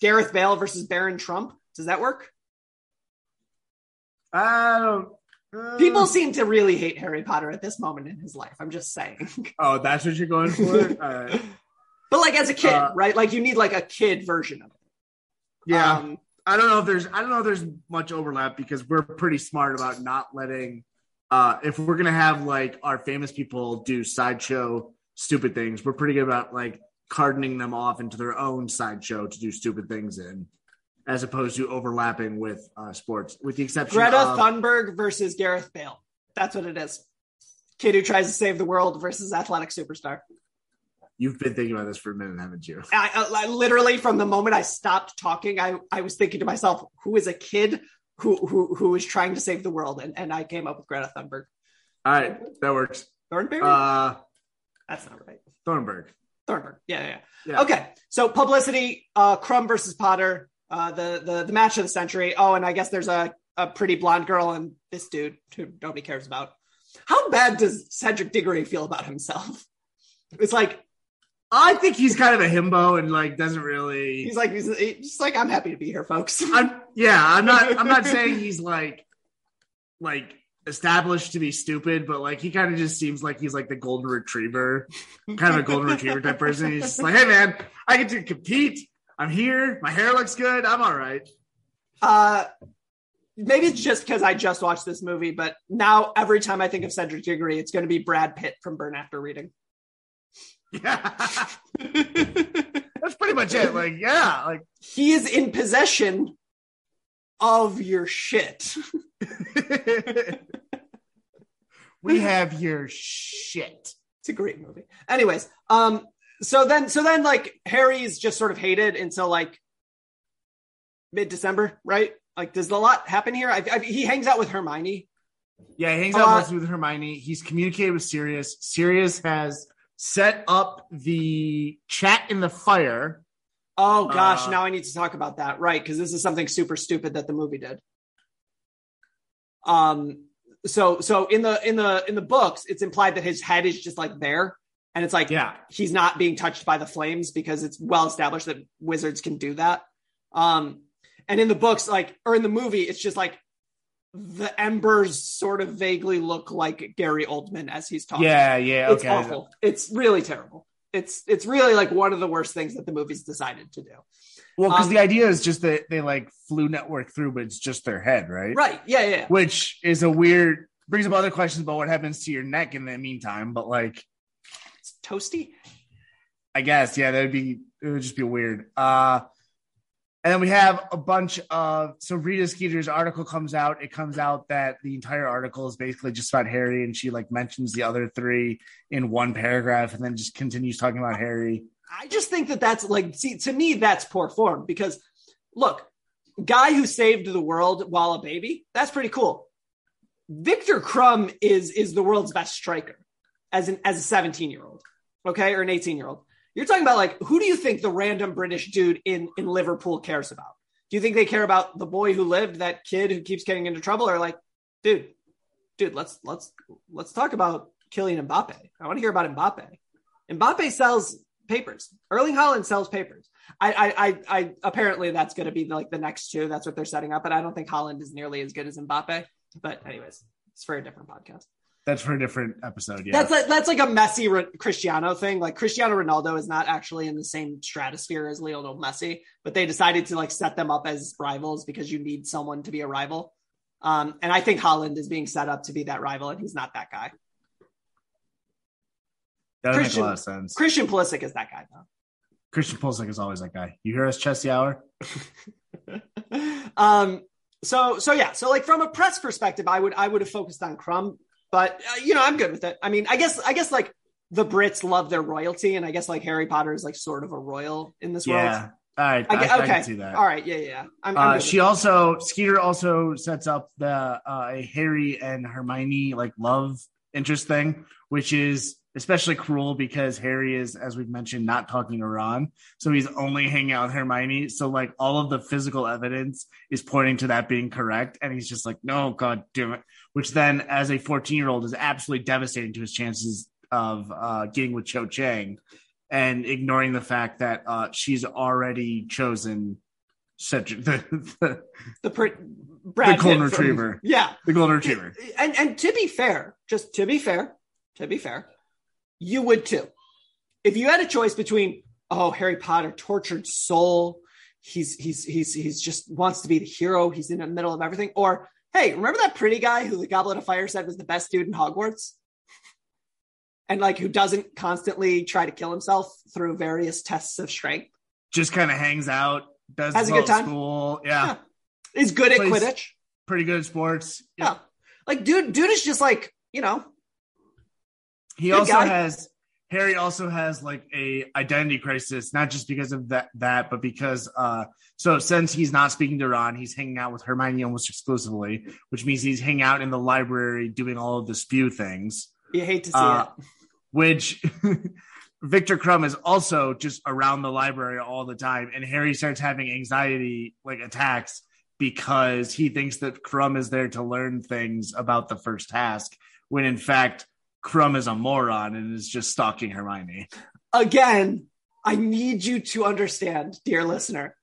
Gareth Bale versus Barron Trump. Does that work? I don't. People seem to really hate Harry Potter at this moment in his life. I'm just saying. Oh, that's what you're going for? All right. But like as a kid, Uh, right? Like you need like a kid version of it. Yeah. Um, I don't know if there's I don't know if there's much overlap because we're pretty smart about not letting uh if we're gonna have like our famous people do sideshow stupid things, we're pretty good about like cardoning them off into their own sideshow to do stupid things in, as opposed to overlapping with uh sports, with the exception Greta of Thunberg versus Gareth Bale. That's what it is. Kid who tries to save the world versus athletic superstar. you've been thinking about this for a minute, haven't you? I, I, I literally, from the moment I stopped talking, I, I was thinking to myself, who is a kid who who who is trying to save the world? And and I came up with Greta Thunberg. All right, that works. Thornberry? Uh That's not right. Thornburg. Thornberg. Yeah, yeah, yeah. Yeah. Okay, so publicity, uh, Krum versus Potter, uh, the the the match of the century. Oh, and I guess there's a a pretty blonde girl and this dude who nobody cares about. How bad does Cedric Diggory feel about himself? It's like I think he's kind of a himbo and like doesn't really he's like he's, he's just like I'm happy to be here, folks. I'm yeah, I'm not I'm not saying he's like like established to be stupid, but like he kind of just seems like he's like the golden retriever, kind of a golden retriever type person. He's just like, hey man, I get to compete. I'm here. My hair looks good. I'm all right. Uh, maybe it's just because I just watched this movie, but now every time I think of Cedric Diggory, it's going to be Brad Pitt from Burn After Reading. Yeah. That's pretty much it. Like, yeah, like He is in possession of your shit. we have your shit. It's a great movie. Anyways, um, so then, so then, like Harry's just sort of hated until like mid December, right? Like, does a lot happen here? I, I, he hangs out with Hermione. Yeah, he hangs A out lot. with Hermione. He's communicated with Sirius. Sirius has set up the chat in the fire. Oh gosh, Uh, now I need to talk about that, right? Because this is something super stupid that the movie did. Um, so so in the in the in the books, it's implied that his head is just like there, and it's like Yeah. he's not being touched by the flames because it's well established that wizards can do that. Um, and in the books, like or in the movie, it's just like the embers sort of vaguely look like Gary Oldman as he's talking. Yeah, yeah, It's okay. awful. It's really terrible. It's it's really like one of the worst things that the movie's decided to do. Well, because Um, the idea is just that they like Floo network through, but it's just their head, right? Right. Yeah, yeah. yeah. Which is a weird brings up other questions about what happens to your neck in the meantime. But like, It's toasty. I guess, yeah, that would be it would just be weird. Uh and then we have a bunch of so Rita Skeeter's article comes out. It comes out that the entire article is basically just about Harry, and she like mentions the other three in one paragraph, and then just continues talking about Harry. I just think that that's like, see, to me, that's poor form because look, guy who saved the world while a baby, that's pretty cool. Viktor Krum is is the world's best striker as an as a 17 year old, okay, or an 18 year old. You're talking about like who do you think the random British dude in in Liverpool cares about? Do you think they care about the boy who lived, that kid who keeps getting into trouble, or like, dude, dude, let's let's let's talk about Kylian Mbappe. I want to hear about Mbappe. Mbappe sells papers. Erling Haaland sells papers. I, I, I, I apparently that's going to be like the next two. That's what they're setting up. But I don't think Haaland is nearly as good as Mbappe. But anyways, it's for a different podcast. That's for a different episode. Yeah, That's like that's like a Messi Ro- Cristiano thing. Like Cristiano Ronaldo is not actually in the same stratosphere as Lionel Messi, but they decided to like set them up as rivals because you need someone to be a rival. Um, and I think Haaland is being set up to be that rival, and he's not that guy. that would make a lot of sense. Christian Pulisic is that guy though. Christian Pulisic is always that guy. You hear us, Chelsea Hour? um so so yeah so like from a press perspective i would i would have focused on Krum but uh, you know i'm good with it i mean i guess i guess like the brits love their royalty and i guess like harry potter is like sort of a royal in this Yeah. world All right. I, I, get- I can see that. all right yeah yeah, i'm, I'm Uh, she also Skeeter also sets up the uh, Harry and Hermione like love interest thing, which is especially cruel because Harry is, as we've mentioned, not talking to Ron, so he's only hanging out with Hermione. So like all of the physical evidence is pointing to that being correct, and he's just like, no, god damn it. Which then, as a fourteen year old, is absolutely devastating to his chances of uh, getting with Cho Chang, and ignoring the fact that uh, she's already chosen Cedric, the, the, The pr- Brad the golden Pitt from- retriever. yeah. The golden retriever. And and to be fair, just to be fair, to be fair, you would too. If you had a choice between oh Harry Potter tortured soul, he's he's he's he's just wants to be the hero, he's in the middle of everything, or hey, remember that pretty guy who the Goblet of Fire said was the best dude in Hogwarts? And like who doesn't constantly try to kill himself through various tests of strength. Just kind of hangs out, does Has a good time. school. Yeah. Yeah. Is good at Quidditch. Pretty good at sports. Yeah. Like dude, dude is just like, you know, He also guy. has Harry also has like a identity crisis, not just because of that that, but because uh so since he's not speaking to Ron, he's hanging out with Hermione almost exclusively, which means he's hanging out in the library doing all of the spew things. you hate to see Uh, it. which Viktor Krum is also just around the library all the time, and Harry starts having anxiety like attacks because he thinks that Krum is there to learn things about the first task, when in fact Krum is a moron and is just stalking Hermione. again, I need you to understand, dear listener,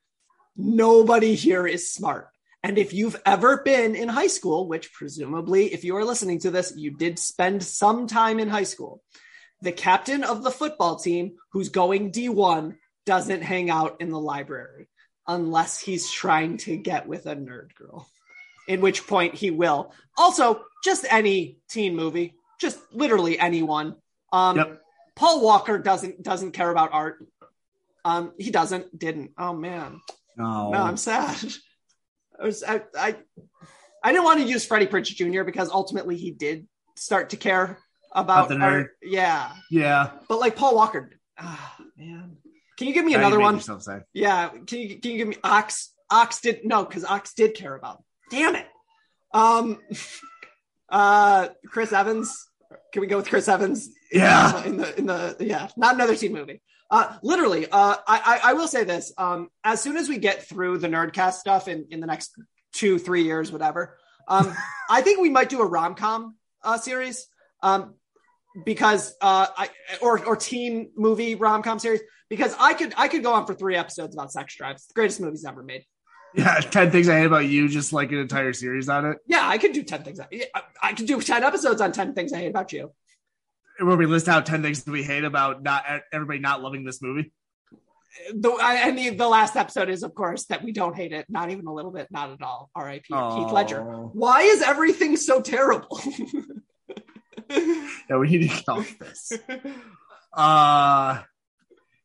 nobody here is smart. And if you've ever been in high school, which presumably, if you are listening to this, you did spend some time in high school, the captain of the football team who's going D1 doesn't hang out in the library unless he's trying to get with a nerd girl, in which point he will. Also, just any teen movie, just literally anyone. Um, Yep. Paul Walker doesn't doesn't care about art. Um, he doesn't. Didn't. Oh man. Oh, No, I'm sad. I was I, I I didn't want to use Freddie Prinze Jr. because ultimately he did start to care about About the nerd. art. Yeah, yeah. but like Paul Walker. Ah, man. Can you give me Now another one? Yeah. Can you can you give me Ox? Ox did no because Ox did care about. Him. Damn it. Um. Uh, Chris Evans. Can we go with Chris Evans? Yeah. In the in the yeah, not another teen movie. Uh, literally. Uh, I, I I will say this. Um, as soon as we get through the Nerdcast stuff in in the next two three years, whatever. Um, I think we might do a rom com uh series. Um, because uh I or or teen movie rom com series because I could I could go on for three episodes about sex drives, the greatest movies ever made. Yeah, 10 things I hate about you, just like an entire series on it. Yeah, I could do ten things. I, I- could do ten episodes on ten things I hate about you. Where we list out 10 things that we hate about not everybody not loving this movie. The I, and the, the last episode is of course that we don't hate it, not even a little bit, not at all. R.I.P. Keith Ledger. Why is everything so terrible? Yeah, we need to get off this. Uh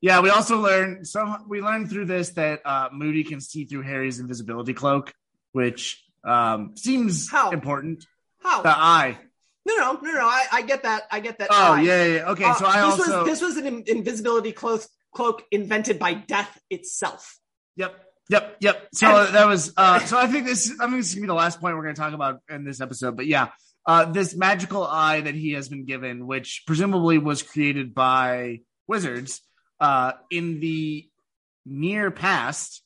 yeah, we also learned some we learned through this that uh Moody can see through Harry's invisibility cloak, which um seems How? important. How? The eye. no, no, no, no. I, I get that. I get that. Oh eye. yeah, yeah. Okay, Uh, so I this also was this was an in- invisibility cloak cloak invented by death itself. Yep. Yep. Yep. So that was uh so I think this I think this is gonna be the last point we're gonna talk about in this episode. But yeah, uh this magical eye that he has been given, which presumably was created by wizards, uh in the near past.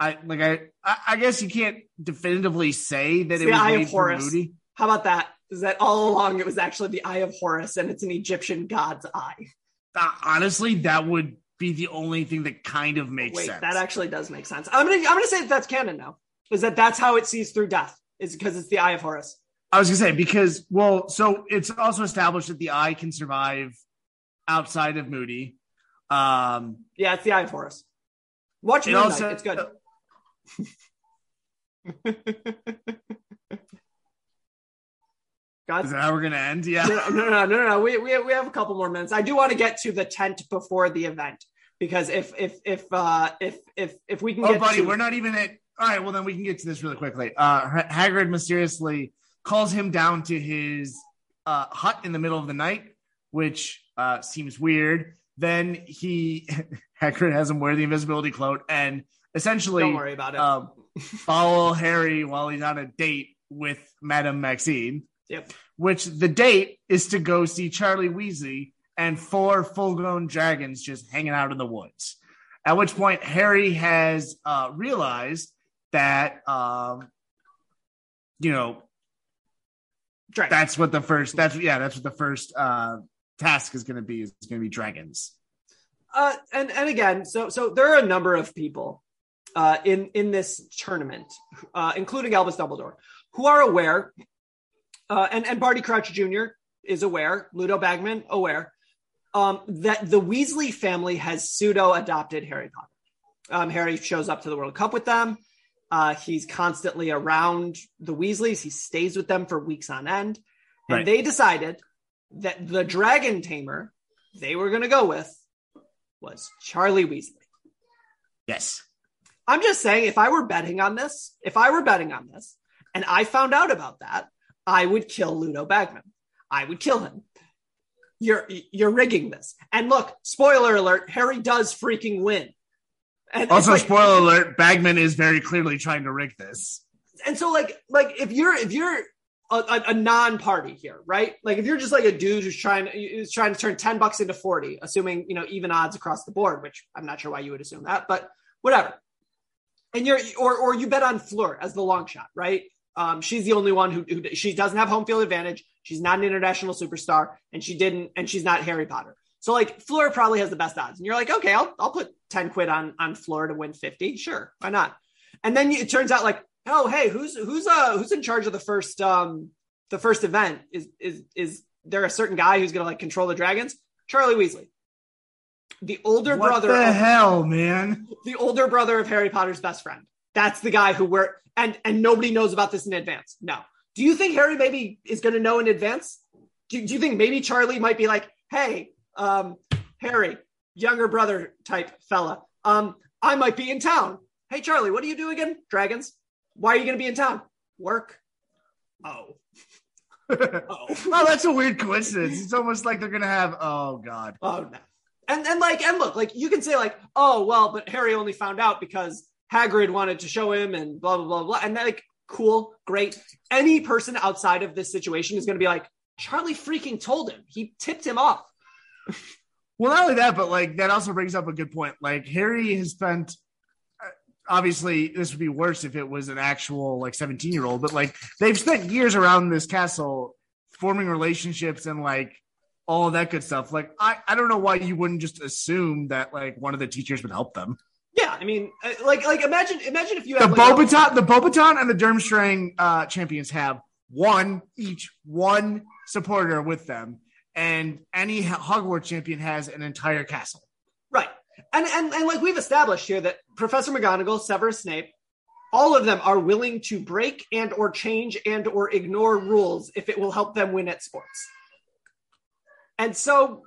I like I I guess you can't definitively say that it the was Eye of Horus. Moody. How about that? Is that all along it was actually the Eye of Horus and it's an Egyptian god's eye? Uh, honestly, that would be the only thing that kind of makes Wait, sense. that actually does make sense. I'm gonna I'm gonna say that that's canon now. Is that that's how it sees through death? Is because it's the Eye of Horus. I was gonna say because well, so it's also established that the eye can survive outside of Moody. Um, Yeah, it's the Eye of Horus. Watch It also- it's good. God, is that how we're gonna end? Yeah. no, no, no, no, no. We, we, we have a couple more minutes. I do want to get to the tent before the event because if if if uh if if if we can Oh, get buddy, to, we're not even at. All right, well then we can get to this really quickly. Uh, Ha- Hagrid mysteriously calls him down to his uh, hut in the middle of the night, which uh, seems weird. Then he Hagrid has him wear the invisibility cloak and essentially don't worry about it. um, follow Harry while he's on a date with Madame Maxime. Yep. Which the date is to go see Charlie Weasley and four full-grown dragons just hanging out in the woods. At which point Harry has uh, realized that um, you know Dragon. that's what the first that's yeah that's what the first uh, task is going to be is going to be dragons. uh and and again so so there are a number of people uh, in in this tournament, uh, including Albus Dumbledore, who are aware, uh, and and Barty Crouch Jr. is aware, Ludo Bagman aware, um, that the Weasley family has pseudo adopted Harry Potter. Um, Harry shows up to the World Cup with them. Uh, he's constantly around the Weasleys. He stays with them for weeks on end. And Right. they decided that the dragon tamer they were going to go with was Charlie Weasley. Yes. I'm just saying, if I were betting on this, if I were betting on this, and I found out about that, I would kill Ludo Bagman. I would kill him. You're you're rigging this. And look, spoiler alert: Harry does freaking win. And Also, like- spoiler alert: Bagman is very clearly trying to rig this. and so like like if you're if you're a, a, non-party here right? Like if you're just like a dude who's trying who's trying to turn 10 bucks into 40 assuming you know even odds across the board which i'm not sure why you would assume that but whatever. And you're or or you bet on Fleur as the long shot right? Um she's the only one who, who she doesn't have home field advantage. She's not an international superstar and she didn't and she's not harry potter. So like Fleur probably has the best odds. And you're like okay i'll, I'll put 10 quid on on Fleur to win 50 sure why not? And then it turns out like oh hey who's who's uh who's in charge of the first um the first event? Is is is there a certain guy who's gonna like control the dragons? Charlie weasley. The older what brother the of, hell, man? the older brother of harry potter's best friend. That's the guy who we're and and nobody knows about this in advance. No. Do you think harry maybe is gonna know in advance? Do, do you think maybe charlie might be like hey um harry younger brother type fella um i might be in town. Hey charlie what do you do again? Dragons why are you going to be in town? Work. Oh. oh. Well, that's a weird coincidence. It's almost like they're gonna have. Oh God. Oh no. And and like and look, like you can say like, oh well, but Harry only found out because Hagrid wanted to show him and blah blah blah blah. And like, cool, great. Any person outside of this situation is going to be like, Charlie freaking told him. He tipped him off. Well, not only that, but like that also brings up a good point. Like Harry has spent. Obviously, this would be worse if it was an actual like seventeen year old. But like they've spent years around this castle, forming relationships and like all that good stuff. Like I, I don't know why you wouldn't just assume that like one of the teachers would help them. Yeah, I mean, uh, like like imagine imagine if you The have like, a- Beauxbaton, the Beauxbaton and the Durmstrang uh, champions have one each, one supporter with them, and any Hogwarts champion has an entire castle. Right. And, and and like we've established here that Professor McGonagall, Severus Snape, all of them are willing to break and or change and or ignore rules if it will help them win at sports. And so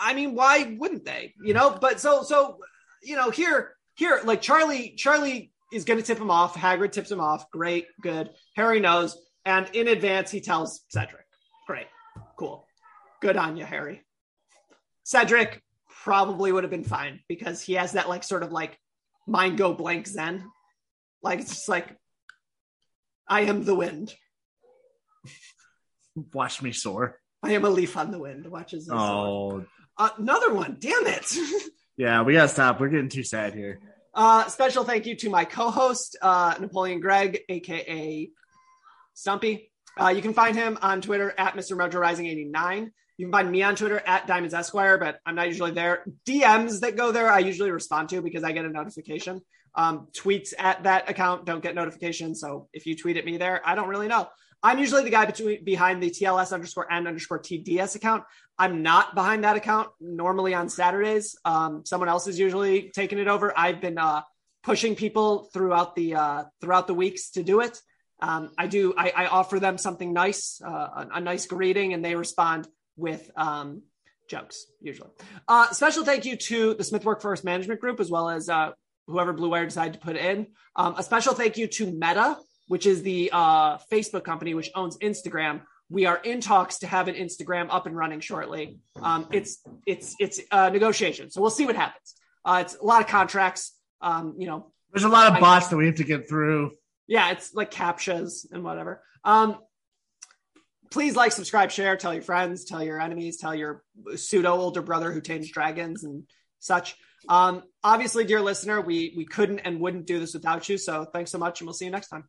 I mean, why wouldn't they? You know, but so so you know, here here like Charlie Charlie is going to tip him off. Hagrid tips him off. Great, good. Harry knows, and in advance he tells Cedric. Great, cool, good on you, Harry. Cedric probably would have been fine because he has that like sort of like mind go blank zen. Like it's just like I am the wind. Watch me soar. I am a leaf on the wind. Watches. Oh, Uh, another one. Damn it. yeah, we gotta stop. We're getting too sad here. Uh, special thank you to my co-host uh, Napoleon Gregg, aka Stumpy. Uh, you can find him on Twitter at Mr. Mojo Rising 89. You can find me on Twitter at Diamonds Esquire, but I'm not usually there. DMs that go there, I usually respond to because I get a notification. Um, tweets at that account don't get notifications. So if you tweet at me there, I don't really know. I'm usually the guy between behind the TLS underscore N underscore TDS account. I'm not behind that account normally on Saturdays. Um, someone else is usually taking it over. I've been uh, pushing people throughout the uh, throughout the weeks to do it. Um, I do. I, I offer them something nice, uh, a, a nice greeting, and they respond with um, jokes usually. Uh, special thank you to the Smith Workforce Management Group as well as uh, whoever Blue Wire decided to put in. Um, a special thank you to Meta, which is the uh, Facebook company which owns Instagram. We are in talks to have an Instagram up and running shortly. Um, it's it's it's uh, negotiation, so we'll see what happens. Uh, it's a lot of contracts. Um, you know, There's a lot of I- bots that we have to get through. yeah, it's like captchas and whatever. Um, please like, subscribe, share, tell your friends, tell your enemies, tell your pseudo older brother who tames dragons and such. Um, obviously, dear listener, we we couldn't and wouldn't do this without you. So thanks so much, and we'll see you next time.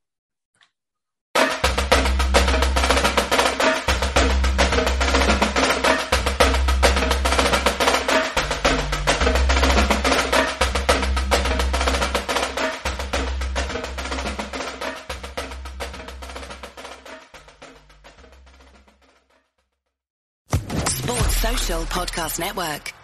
Podcast Network.